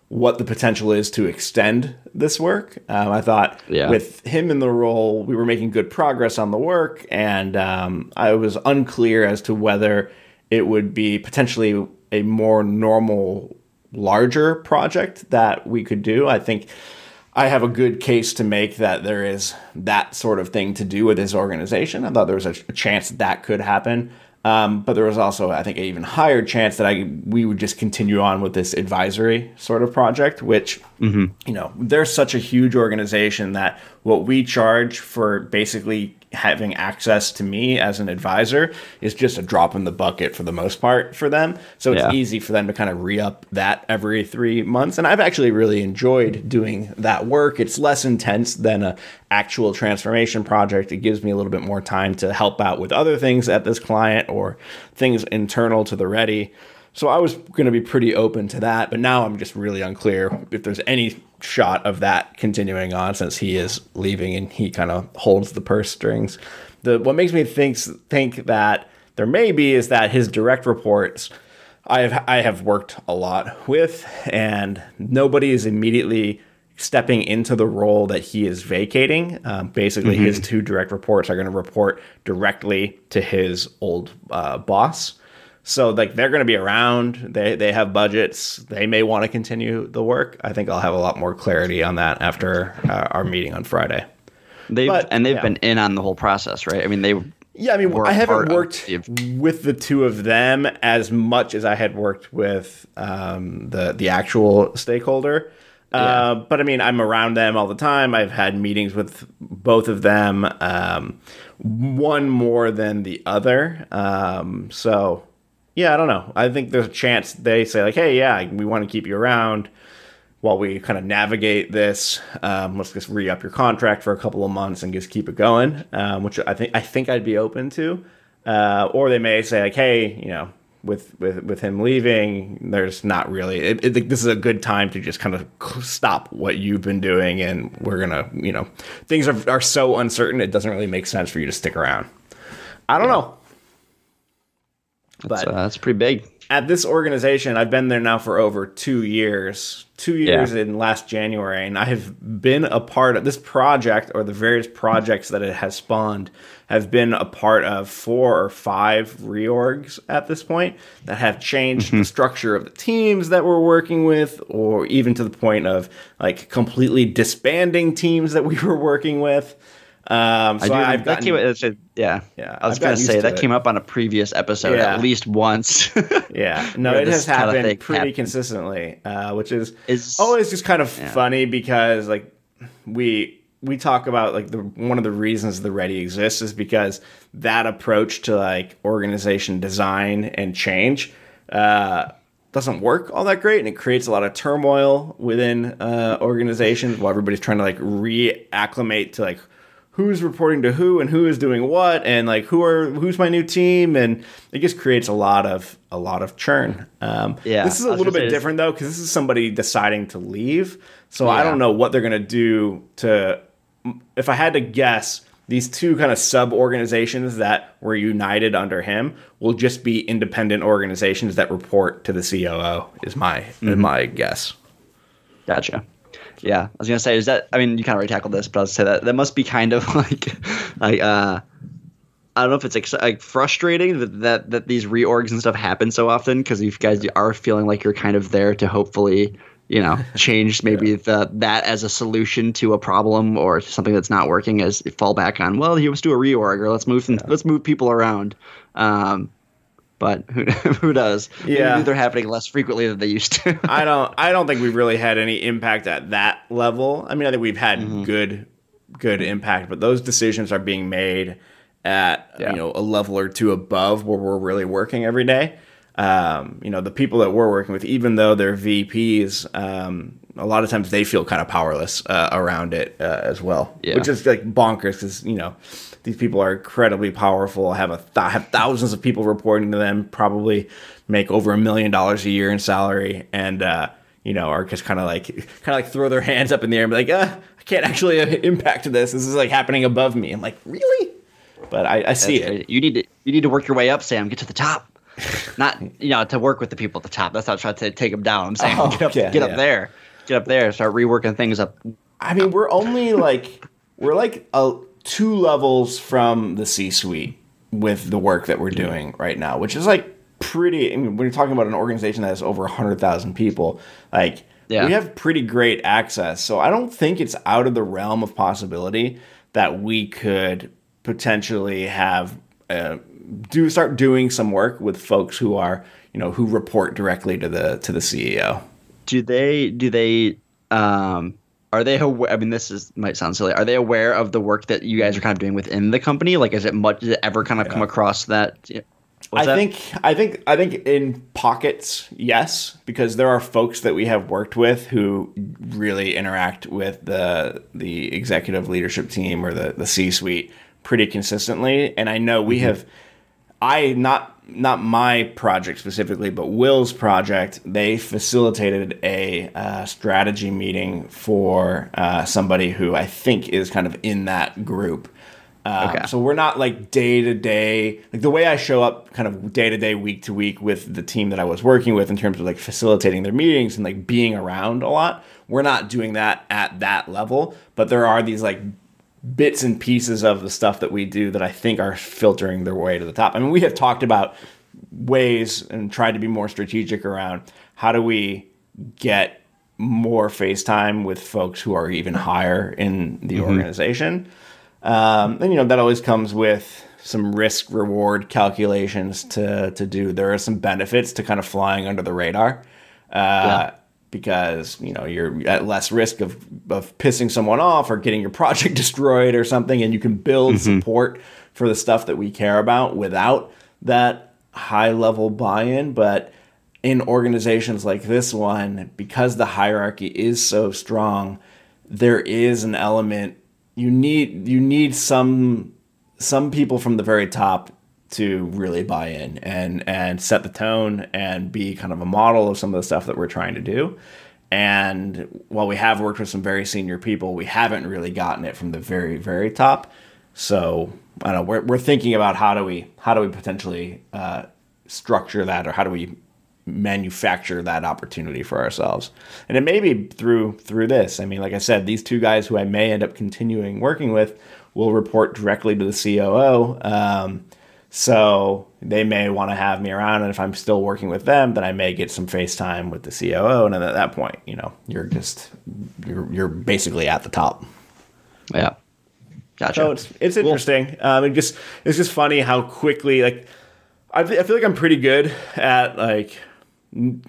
what the potential is to extend this work. Um, I thought Yeah. with him in the role, we were making good progress on the work, and um, I was unclear as to whether it would be potentially a more normal, larger project that we could do. I think I have a good case to make that there is that sort of thing to do with his organization. I thought there was a, a chance that, that could happen. Um, but there was also, I think, an even higher chance that I we would just continue on with this advisory sort of project, which you know they're such a huge organization that what we charge for basically having access to me as an advisor is just a drop in the bucket for the most part for them. So it's Yeah. easy for them to kind of re up that every three months. And I've actually really enjoyed doing that work. It's less intense than a actual transformation project. It gives me a little bit more time to help out with other things at this client or things internal to the ready. So I was going to be pretty open to that, but now I'm just really unclear if there's any shot of that continuing on since he is leaving and he kind of holds the purse strings. The what makes me think think that there may be is that his direct reports I have I have worked a lot with and nobody is immediately stepping into the role that he is vacating. Um, basically, his two direct reports are going to report directly to his old uh, boss. So like they're going to be around. They they have budgets. They may want to continue the work. I think I'll have a lot more clarity on that after uh, our meeting on Friday. They've But, and they've yeah. been in on the whole process, right? I mean, they Yeah, I mean, I haven't worked with the two of them as much as I had worked with um, the the actual stakeholder. Uh, but I mean, I'm around them all the time. I've had meetings with both of them, um, one more than the other. Um, so, yeah, I don't know. I think there's a chance they say like, "Hey, yeah, we want to keep you around." while we kind of navigate this, um, let's just re up your contract for a couple of months and just keep it going, um, which I think I think I'd be open to. Uh, or they may say like, hey, you know, with with with him leaving, there's not really. It, it, this is a good time to just kind of stop what you've been doing, and we're gonna, you know, things are are so uncertain. It doesn't really make sense for you to stick around. I don't know. That's, uh, that's pretty big. at this organization, I've been there now for over two years. Two years in last January, and I have been a part of this project or the various projects that it has spawned. Have been a part of four or five reorgs at this point that have changed the structure of the teams that we're working with, or even to the point of like completely disbanding teams that we were working with. Um, so I do, that came, a- yeah, Yeah, I was I've gonna say to that it. came up on a previous episode Yeah. at least once. Yeah, no, it has happened pretty happened. consistently, uh, which is Is- always just kind of funny because like we we talk about like the one of the reasons the Ready exists is because that approach to like organization design and change uh, doesn't work all that great, and it creates a lot of turmoil within uh, organizations while everybody's trying to like reacclimate to like who's reporting to who and who is doing what and like who are who's my new team and it just creates a lot of a lot of churn um Yeah, this is a little bit different though because this is somebody deciding to leave so i don't know what they're going to do to if i had to guess these two kind of sub organizations that were united under him will just be independent organizations that report to the coo is my Mm-hmm. is my guess Gotcha. Yeah, I was gonna say, is that? I mean, you kind of already tackled this, but I'll say that that must be kind of like, like, uh, I don't know if it's ex- like frustrating that, that that these reorgs and stuff happen so often because you guys are feeling like you're kind of there to hopefully, you know, change maybe the that as a solution to a problem or something that's not working as fall back on. Well, you let's do a reorg or let's move let's move people around. Um, but who who does? Yeah. Maybe they're happening less frequently than they used to. I don't I don't think we've really had any impact at that level. I mean, I think we've had Mm-hmm. good good impact, but those decisions are being made at Yeah. you know a level or two above where we're really working every day. Um, you know, the people that we're working with, even though they're VPs, um, a lot of times they feel kind of powerless uh, around it uh, as well, Yeah. which is like bonkers because you know these people are incredibly powerful. Have a th- have thousands of people reporting to them. Probably make over a million dollars a year in salary, and uh, you know are just kind of like kind of like throw their hands up in the air and be like, uh, I can't actually uh, impact this. This is like happening above me. I'm like, really? But I, I see it. You need to you need to work your way up, Sam. Get to the top. Not you know to work with the people at the top. That's not trying to take them down. I'm saying Oh, get up, yeah, get yeah. up there, get up there. Start reworking things up. I mean, we're only like we're like a, two levels from the C-suite with the work that we're doing right now, which is like pretty. I mean, when you're talking about an organization that has over hundred thousand people, like Yeah. we have pretty great access. So I don't think it's out of the realm of possibility that we could potentially have uh, do start doing some work with folks who are you know who report directly to the to the CEO. Do they do they um are they aware, I mean this is might sound silly. Are they aware of the work that you guys are kind of doing within the company? Like is it much does it ever kind of come across that I that? think I think I think in pockets, yes, because there are folks that we have worked with who really interact with the the executive leadership team or the the C suite pretty consistently, and I know we Mm-hmm. have. I not not my project specifically, but Will's project. They facilitated a uh, strategy meeting for uh, somebody who I think is kind of in that group. Um, Okay. So we're not like day to day, like the way I show up kind of day to day, week to week with the team that I was working with in terms of like facilitating their meetings and like being around a lot. We're not doing that at that level, but there are these like bits and pieces of the stuff that we do that I think are filtering their way to the top. I mean, we have talked about ways and tried to be more strategic around how do we get more FaceTime with folks who are even higher in the organization. Um, and you know that always comes with some risk reward calculations to to do. There are some benefits to kind of flying under the radar. Uh, yeah. Because you know you're at less risk of, of pissing someone off or getting your project destroyed or something, and you can build mm-hmm. support for the stuff that we care about without that high level buy in. But in organizations like this one, because the hierarchy is so strong, there is an element you need you need some some people from the very top to really buy in and and set the tone and be kind of a model of some of the stuff that we're trying to do. And while we have worked with some very senior people, we haven't really gotten it from the very very top. So I don't know. We're we're thinking about how do we how do we potentially uh, structure that, or how do we manufacture that opportunity for ourselves. And it may be through through this. I mean, like I said, these two guys who I may end up continuing working with will report directly to the COO. Um, so they may want to have me around, and if I'm still working with them, then I may get some FaceTime with the COO, and then at that point, you know, you're just you're you're basically at the top. Yeah, gotcha. So it's it's interesting. Cool. Um, it just it's just funny how quickly like I I feel like I'm pretty good at like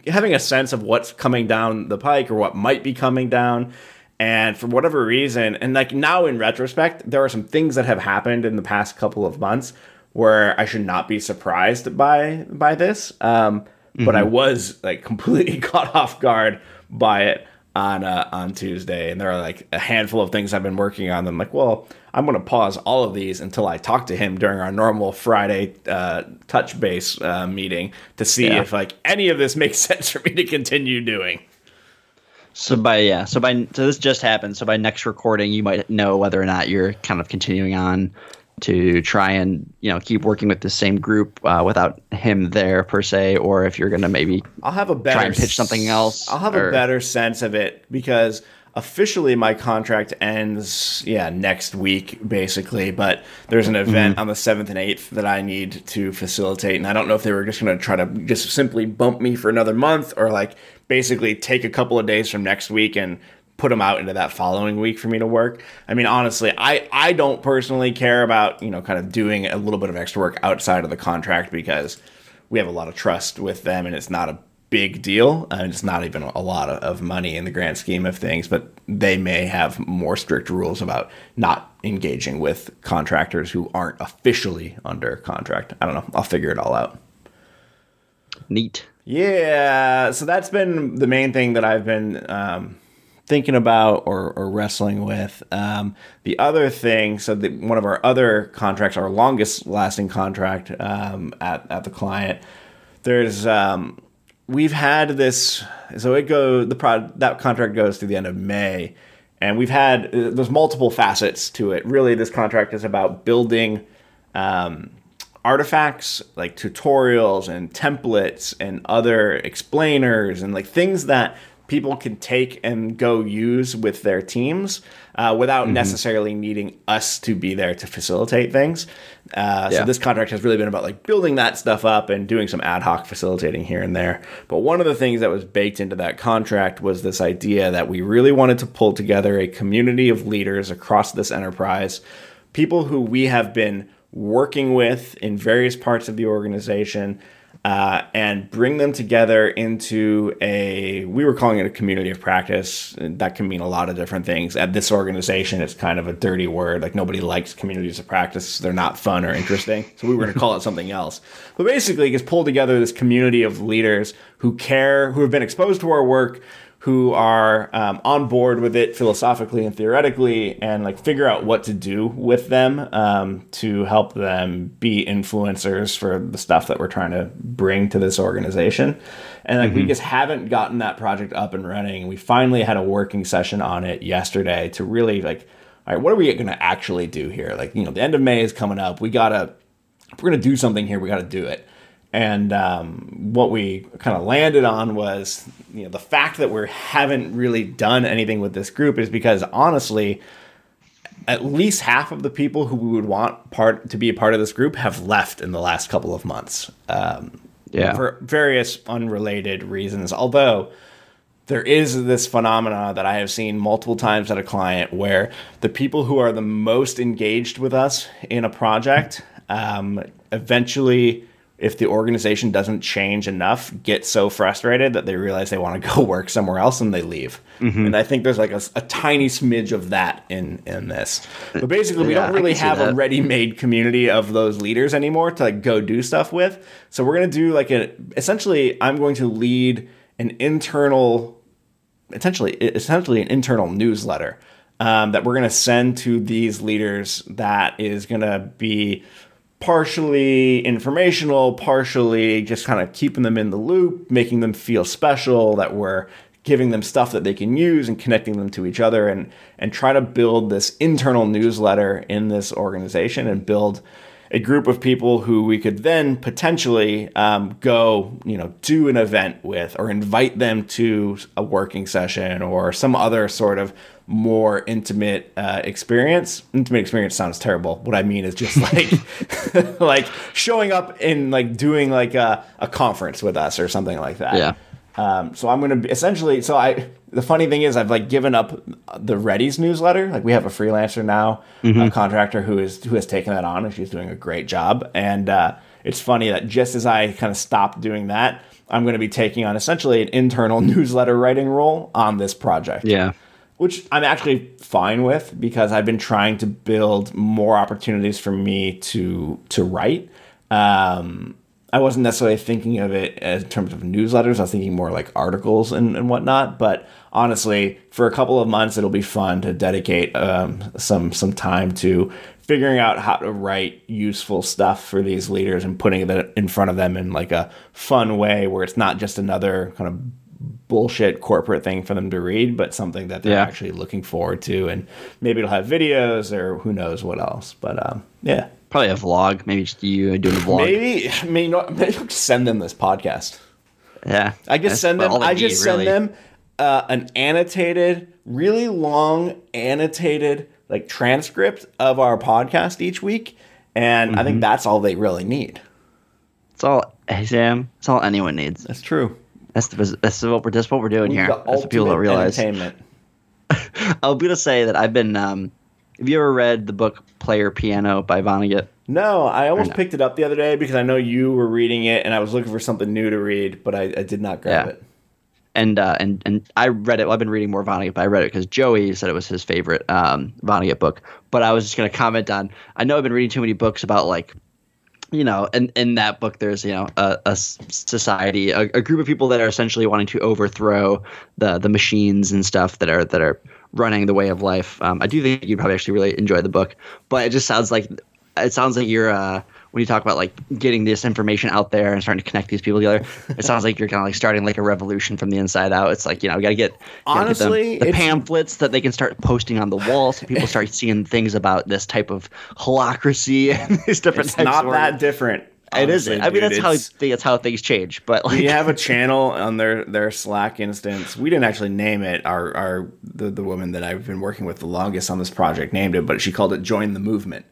having a sense of what's coming down the pike or what might be coming down. And for whatever reason, and like now in retrospect, there are some things that have happened in the past couple of months where I should not be surprised by by this. Um, mm-hmm. But I mm-hmm. was like completely caught off guard by it on uh, on Tuesday, and there are like a handful of things I've been working on. I'm like, well, I'm going to pause all of these until I talk to him during our normal Friday uh, touch base uh, meeting to see yeah. if like any of this makes sense for me to continue doing. So by yeah, so by so this just happened. So by next recording, you might know whether or not you're kind of continuing on to try and you know keep working with the same group uh, without him there per se, or if you're going to maybe I'll have a better try and pitch something else. I'll have or, a better sense of it because officially my contract ends yeah next week basically but there's an event mm-hmm. on the 7th and 8th that i need to facilitate and i don't know if they were just going to try to just simply bump me for another month or like basically take a couple of days from next week and put them out into that following week for me to work i mean honestly i i don't personally care about you know kind of doing a little bit of extra work outside of the contract because we have a lot of trust with them and it's not a big deal. and it's not even a lot of money in the grand scheme of things, but they may have more strict rules about not engaging with contractors who aren't officially under contract. I don't know. I'll figure it all out. Neat. Yeah. So that's been the main thing that I've been um, thinking about or, or wrestling with. Um, the other thing, so the, one of our other contracts, our longest lasting contract um, at, at the client, there's um, we've had this so it go the pro that contract goes through the end of May and we've had there's multiple facets to it really this contract is about building um, artifacts like tutorials and templates and other explainers and like things that people can take and go use with their teams uh, without mm-hmm. necessarily needing us to be there to facilitate things. Uh, yeah. So this contract has really been about like building that stuff up and doing some ad hoc facilitating here and there. But one of the things that was baked into that contract was this idea that we really wanted to pull together a community of leaders across this enterprise, people who we have been working with in various parts of the organization uh, and bring them together into a we were calling it a community of practice. That can mean a lot of different things. At this organization it's kind of a dirty word. Like nobody likes communities of practice. They're not fun or interesting. So we were going to call it something else. But basically it's pulled together this community of leaders who care who have been exposed to our work who are um, on board with it philosophically and theoretically and like figure out what to do with them um, to help them be influencers for the stuff that we're trying to bring to this organization. And like mm-hmm. we just haven't gotten that project up and running. We finally had a working session on it yesterday to really like all right what are we going to actually do here? Like you know the end of may is coming up. We gotta if we're going to do something here we got to do it and um, what we kind of landed on was, you know, the fact that we haven't really done anything with this group is because honestly, at least half of the people who we would want part to be a part of this group have left in the last couple of months. Um, yeah, for various unrelated reasons. Although there is this phenomena that I have seen multiple times at a client where the people who are the most engaged with us in a project um, eventually if the organization doesn't change enough, get so frustrated that they realize they want to go work somewhere else and they leave. Mm-hmm. And I think there's like a, a, tiny smidge of that in in this. But basically, we yeah, don't really have a ready-made community of those leaders anymore to like go do stuff with. So we're gonna do like a essentially, I'm going to lead an internal, essentially, essentially an internal newsletter. Um, that we're going to send to these leaders that is going to be partially informational, partially just kind of keeping them in the loop, making them feel special, that we're giving them stuff that they can use and connecting them to each other and and try to build this internal newsletter in this organization and build a group of people who we could then potentially um, go, you know, do an event with or invite them to a working session or some other sort of more intimate uh, experience. Intimate experience sounds terrible. What I mean is just like like showing up and like doing like a, a conference with us or something like that. Yeah. Um, so I'm going to be essentially. So I. The funny thing is, I've like given up the Ready's newsletter. Like we have a freelancer now, mm-hmm. a contractor who is who has taken that on, and she's doing a great job. And uh, it's funny that just as I kind of stopped doing that, I'm going to be taking on essentially an internal newsletter writing role on this project. Yeah which I'm actually fine with because I've been trying to build more opportunities for me to to write. Um, I wasn't necessarily thinking of it in terms of newsletters. I was thinking more like articles and, and whatnot. But honestly, for a couple of months, it'll be fun to dedicate um, some some time to figuring out how to write useful stuff for these leaders and putting it in front of them in like a fun way where it's not just another kind of bullshit corporate thing for them to read, but something that they're yeah. actually looking forward to. And maybe it'll have videos or who knows what else. But um, yeah. Probably a vlog. Maybe just you doing a vlog. Maybe, I mean, maybe I'll just send them this podcast. Yeah, I just send them. I just send really. them uh, an annotated, really long annotated like transcript of our podcast each week, and mm-hmm. I think mm-hmm. that's all they really need. It's all, hey Sam. It's all anyone needs. That's true. That's the, that's what we're that's what we're doing here. That's what people don't realize. Entertainment. I'll be to say that I've been um, have you ever read the book Player Piano by Vonnegut? No, I almost no? picked it up the other day because I know you were reading it, and I was looking for something new to read, but I, I did not grab yeah. it. And uh, and and I read it. Well, I've been reading more Vonnegut, but I read it because Joey said it was his favorite um, Vonnegut book. But I was just going to comment on. I know I've been reading too many books about like you know, and in that book, there's you know a, a society, a, a, group of people that are essentially wanting to overthrow the the machines and stuff that are that are running the way of life. Um, I do think you'd probably actually really enjoy the book, but it just sounds like it sounds like you're uh, when you talk about like getting this information out there and starting to connect these people together. it sounds like you're kind of like starting like a revolution from the inside out. It's like you know, we got to get honestly get the pamphlets that they can start posting on the wall, so people start seeing things about this type of holacracy and these different. It's not that different. It isn't. I mean, that's how that's how things change. But like, we have a channel on their their Slack instance. We didn't actually name it. Our our the the woman that I've been working with the longest on this project named it, but she called it "Join the Movement."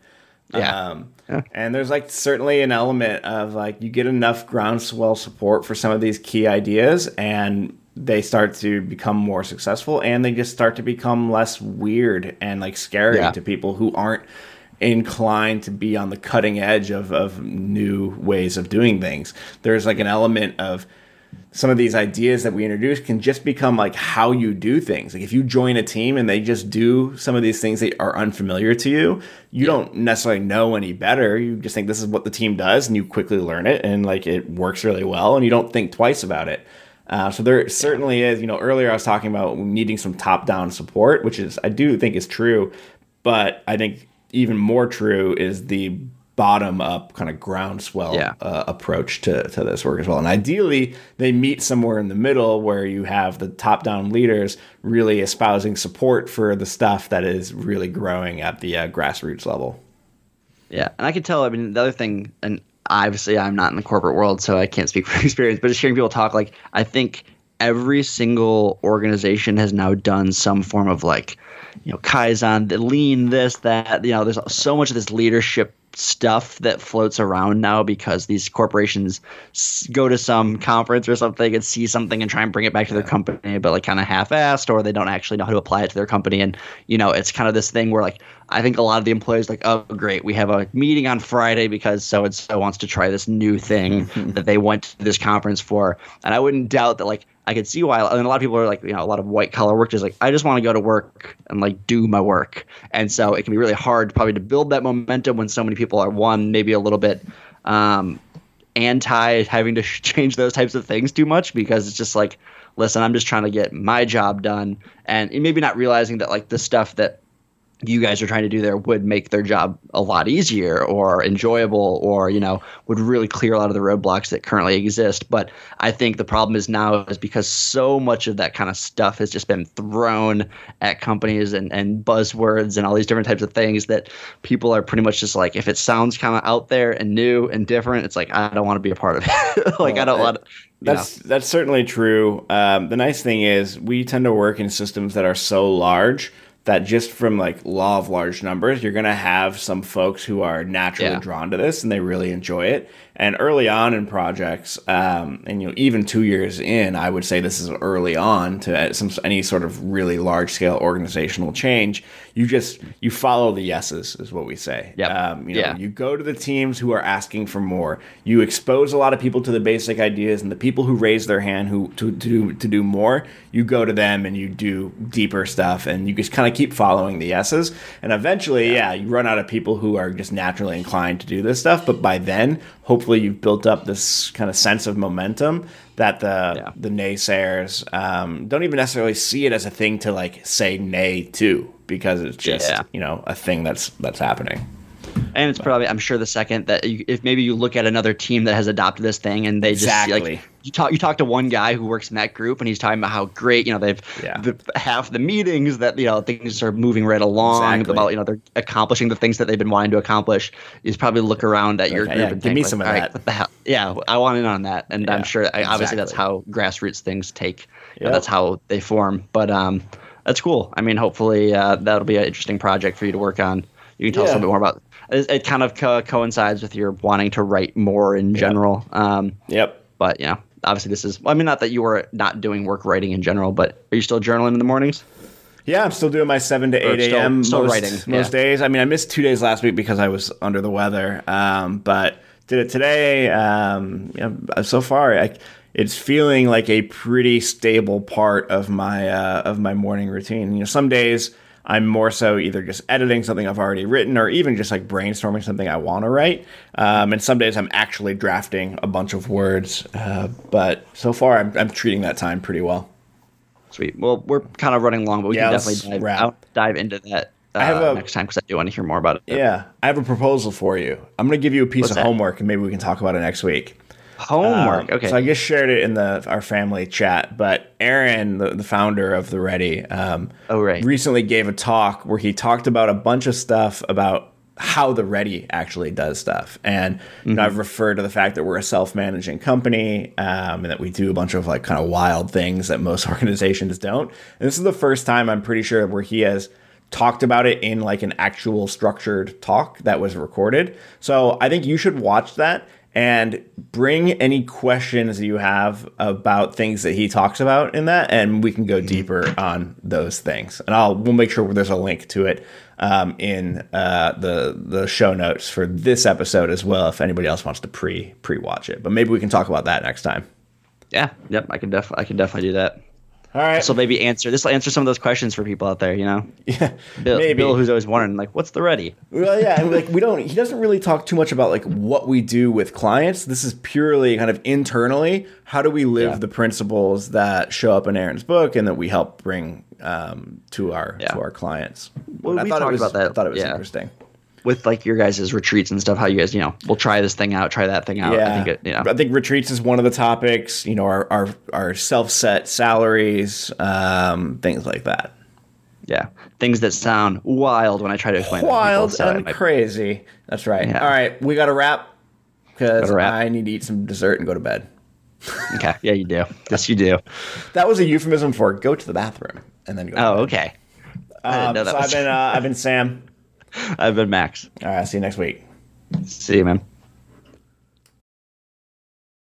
Yeah. Um, yeah. And there's like certainly an element of like you get enough groundswell support for some of these key ideas, and they start to become more successful, and they just start to become less weird and like scary yeah. to people who aren't inclined to be on the cutting edge of, of new ways of doing things. There's like an element of some of these ideas that we introduce can just become like how you do things. Like if you join a team and they just do some of these things that are unfamiliar to you, you yeah. don't necessarily know any better. You just think this is what the team does and you quickly learn it and like it works really well and you don't think twice about it. Uh, so there certainly is, you know, earlier I was talking about needing some top down support, which is, I do think is true, but I think even more true is the bottom up kind of groundswell yeah. uh, approach to, to this work as well. And ideally, they meet somewhere in the middle where you have the top down leaders really espousing support for the stuff that is really growing at the uh, grassroots level. Yeah. And I can tell, I mean, the other thing, and obviously I'm not in the corporate world, so I can't speak from experience, but just hearing people talk, like, I think every single organization has now done some form of like, you know, Kaizen, the lean, this, that. You know, there's so much of this leadership stuff that floats around now because these corporations go to some conference or something and see something and try and bring it back to their company, but like kind of half-assed, or they don't actually know how to apply it to their company. And you know, it's kind of this thing where like I think a lot of the employees like, oh great, we have a meeting on Friday because so and so wants to try this new thing that they went to this conference for, and I wouldn't doubt that like I could see why. And a lot of people are like, you know, a lot of white collar work is like, I just want to go to work and like do my work. And so it can be really hard probably to build that momentum when so many people are one, maybe a little bit um, anti having to change those types of things too much because it's just like, listen, I'm just trying to get my job done. And maybe not realizing that like the stuff that you guys are trying to do there would make their job a lot easier or enjoyable or you know would really clear a lot of the roadblocks that currently exist. But i think the problem is now is because so much of that kind of stuff has just been thrown at companies and, and buzzwords and all these different types of things that people are pretty much just like if it sounds kind of out there and new and different it's like i don't want to be a part of it. Like i don't want that's that's certainly true. Um, the nice thing is we tend to work in systems that are so large that just from like law of large numbers, you're going to have some folks who are naturally Yeah. drawn to this and they really enjoy it. And early on in projects, um, and you know, even two years in, I would say this is early on to some any sort of really large scale organizational change. You just you follow the yeses, is what we say. Yep. Um, you know, Yeah. you go to the teams who are asking for more. You expose a lot of people to the basic ideas, and the people who raise their hand who to, to do to do more, you go to them and you do deeper stuff, and you just kind of keep following the yeses. And eventually, yeah. you run out of people who are just naturally inclined to do this stuff. But by then, hopefully, you've built up this kind of sense of momentum that the Yeah. the naysayers um, don't even necessarily see it as a thing to like say nay to because it's just Yeah. you know a thing that's that's happening. And it's probably, I'm sure, the second that you, if maybe you look at another team that has adopted this thing and they just Exactly. like you talk, you talk to one guy who works in that group and he's talking about how great you know they've Yeah. the, half the meetings that you know things are moving right along Exactly. about you know they're accomplishing the things that they've been wanting to accomplish. You probably look around at your group yeah, and give think, me like, some of "All right, that." what the hell? Yeah, I want in on that, and Yeah, I'm sure I- obviously that's how grassroots things take. You know, that's how they form. But um, that's cool. I mean, hopefully uh, that'll be an interesting project for you to work on. You can tell us a little bit more about. It, it kind of co- coincides with your wanting to write more in general. Um, Yep. but you know, obviously this is. I mean, not that you were not doing work writing in general, but are you still journaling in the mornings? Yeah, I'm still doing my seven to eight still- a.m. still most, writing, most yeah. days. I mean, I missed two days last week because I was under the weather, um, but did it today. Um, you know, so far, I, it's feeling like a pretty stable part of my uh, of my morning routine. You know, some days I'm more so either just editing something I've already written, or even just like brainstorming something I want to write. Um, and some days I'm actually drafting a bunch of words. Uh, but so far, I'm, I'm treating that time pretty well. Sweet. Well, we're kind of running long, but we Yeah, can definitely dive. Dive into that uh, have a- next time because I do want to hear more about it. Yeah, I have a proposal for you. I'm going to give you a piece What's of that? homework, and maybe we can talk about it next week. Homework. Um, okay. So I just shared it in the our family chat, but Aaron, the, the founder of the Ready, um, Oh, right. recently gave a talk where he talked about a bunch of stuff about how the Ready actually does stuff, and you know, Mm-hmm. I've referred to the fact that we're a self-managing company um, and that we do a bunch of like kind of wild things that most organizations don't. And this is the first time I'm pretty sure where he has talked about it in like an actual structured talk that was recorded. So I think you should watch that and bring any questions you have about things that he talks about in that and we can go deeper on those things and i'll we'll make sure there's a link to it um, in uh, the the show notes for this episode as well if anybody else wants to pre pre watch it but maybe we can talk about that next time yeah. Yep. I can def- I can definitely do that. All right So maybe answer this will answer some of those questions for people out there. You know, yeah Bill, maybe Bill who's always wondering like, what's the ready? Well, yeah, and like we don't. He doesn't really talk too much about like what we do with clients. This is purely kind of internally. How do we live Yeah. the principles that show up in Aaron's book and that we help bring um, to our Yeah. to our clients? Well, I we thought it talked was, about that, I thought it was yeah. interesting. With like your guys' retreats and stuff, how you guys, you know, we'll try this thing out, try that thing out. Yeah, I think it, you know, I think retreats is one of the topics. You know, our our, our self set salaries, um, things like that. yeah, things that sound wild when I try to explain. them to people, Wild so and might- crazy. That's right. Yeah. All right, we got to wrap because I need to eat some dessert and go to bed. Okay, yeah, you do. Yes, you do. That was a euphemism for go to the bathroom and then go. to Oh, okay. I didn't Um, know that so I've been uh, I've been Sam. I've been Max. All right, see you next week. See you, man.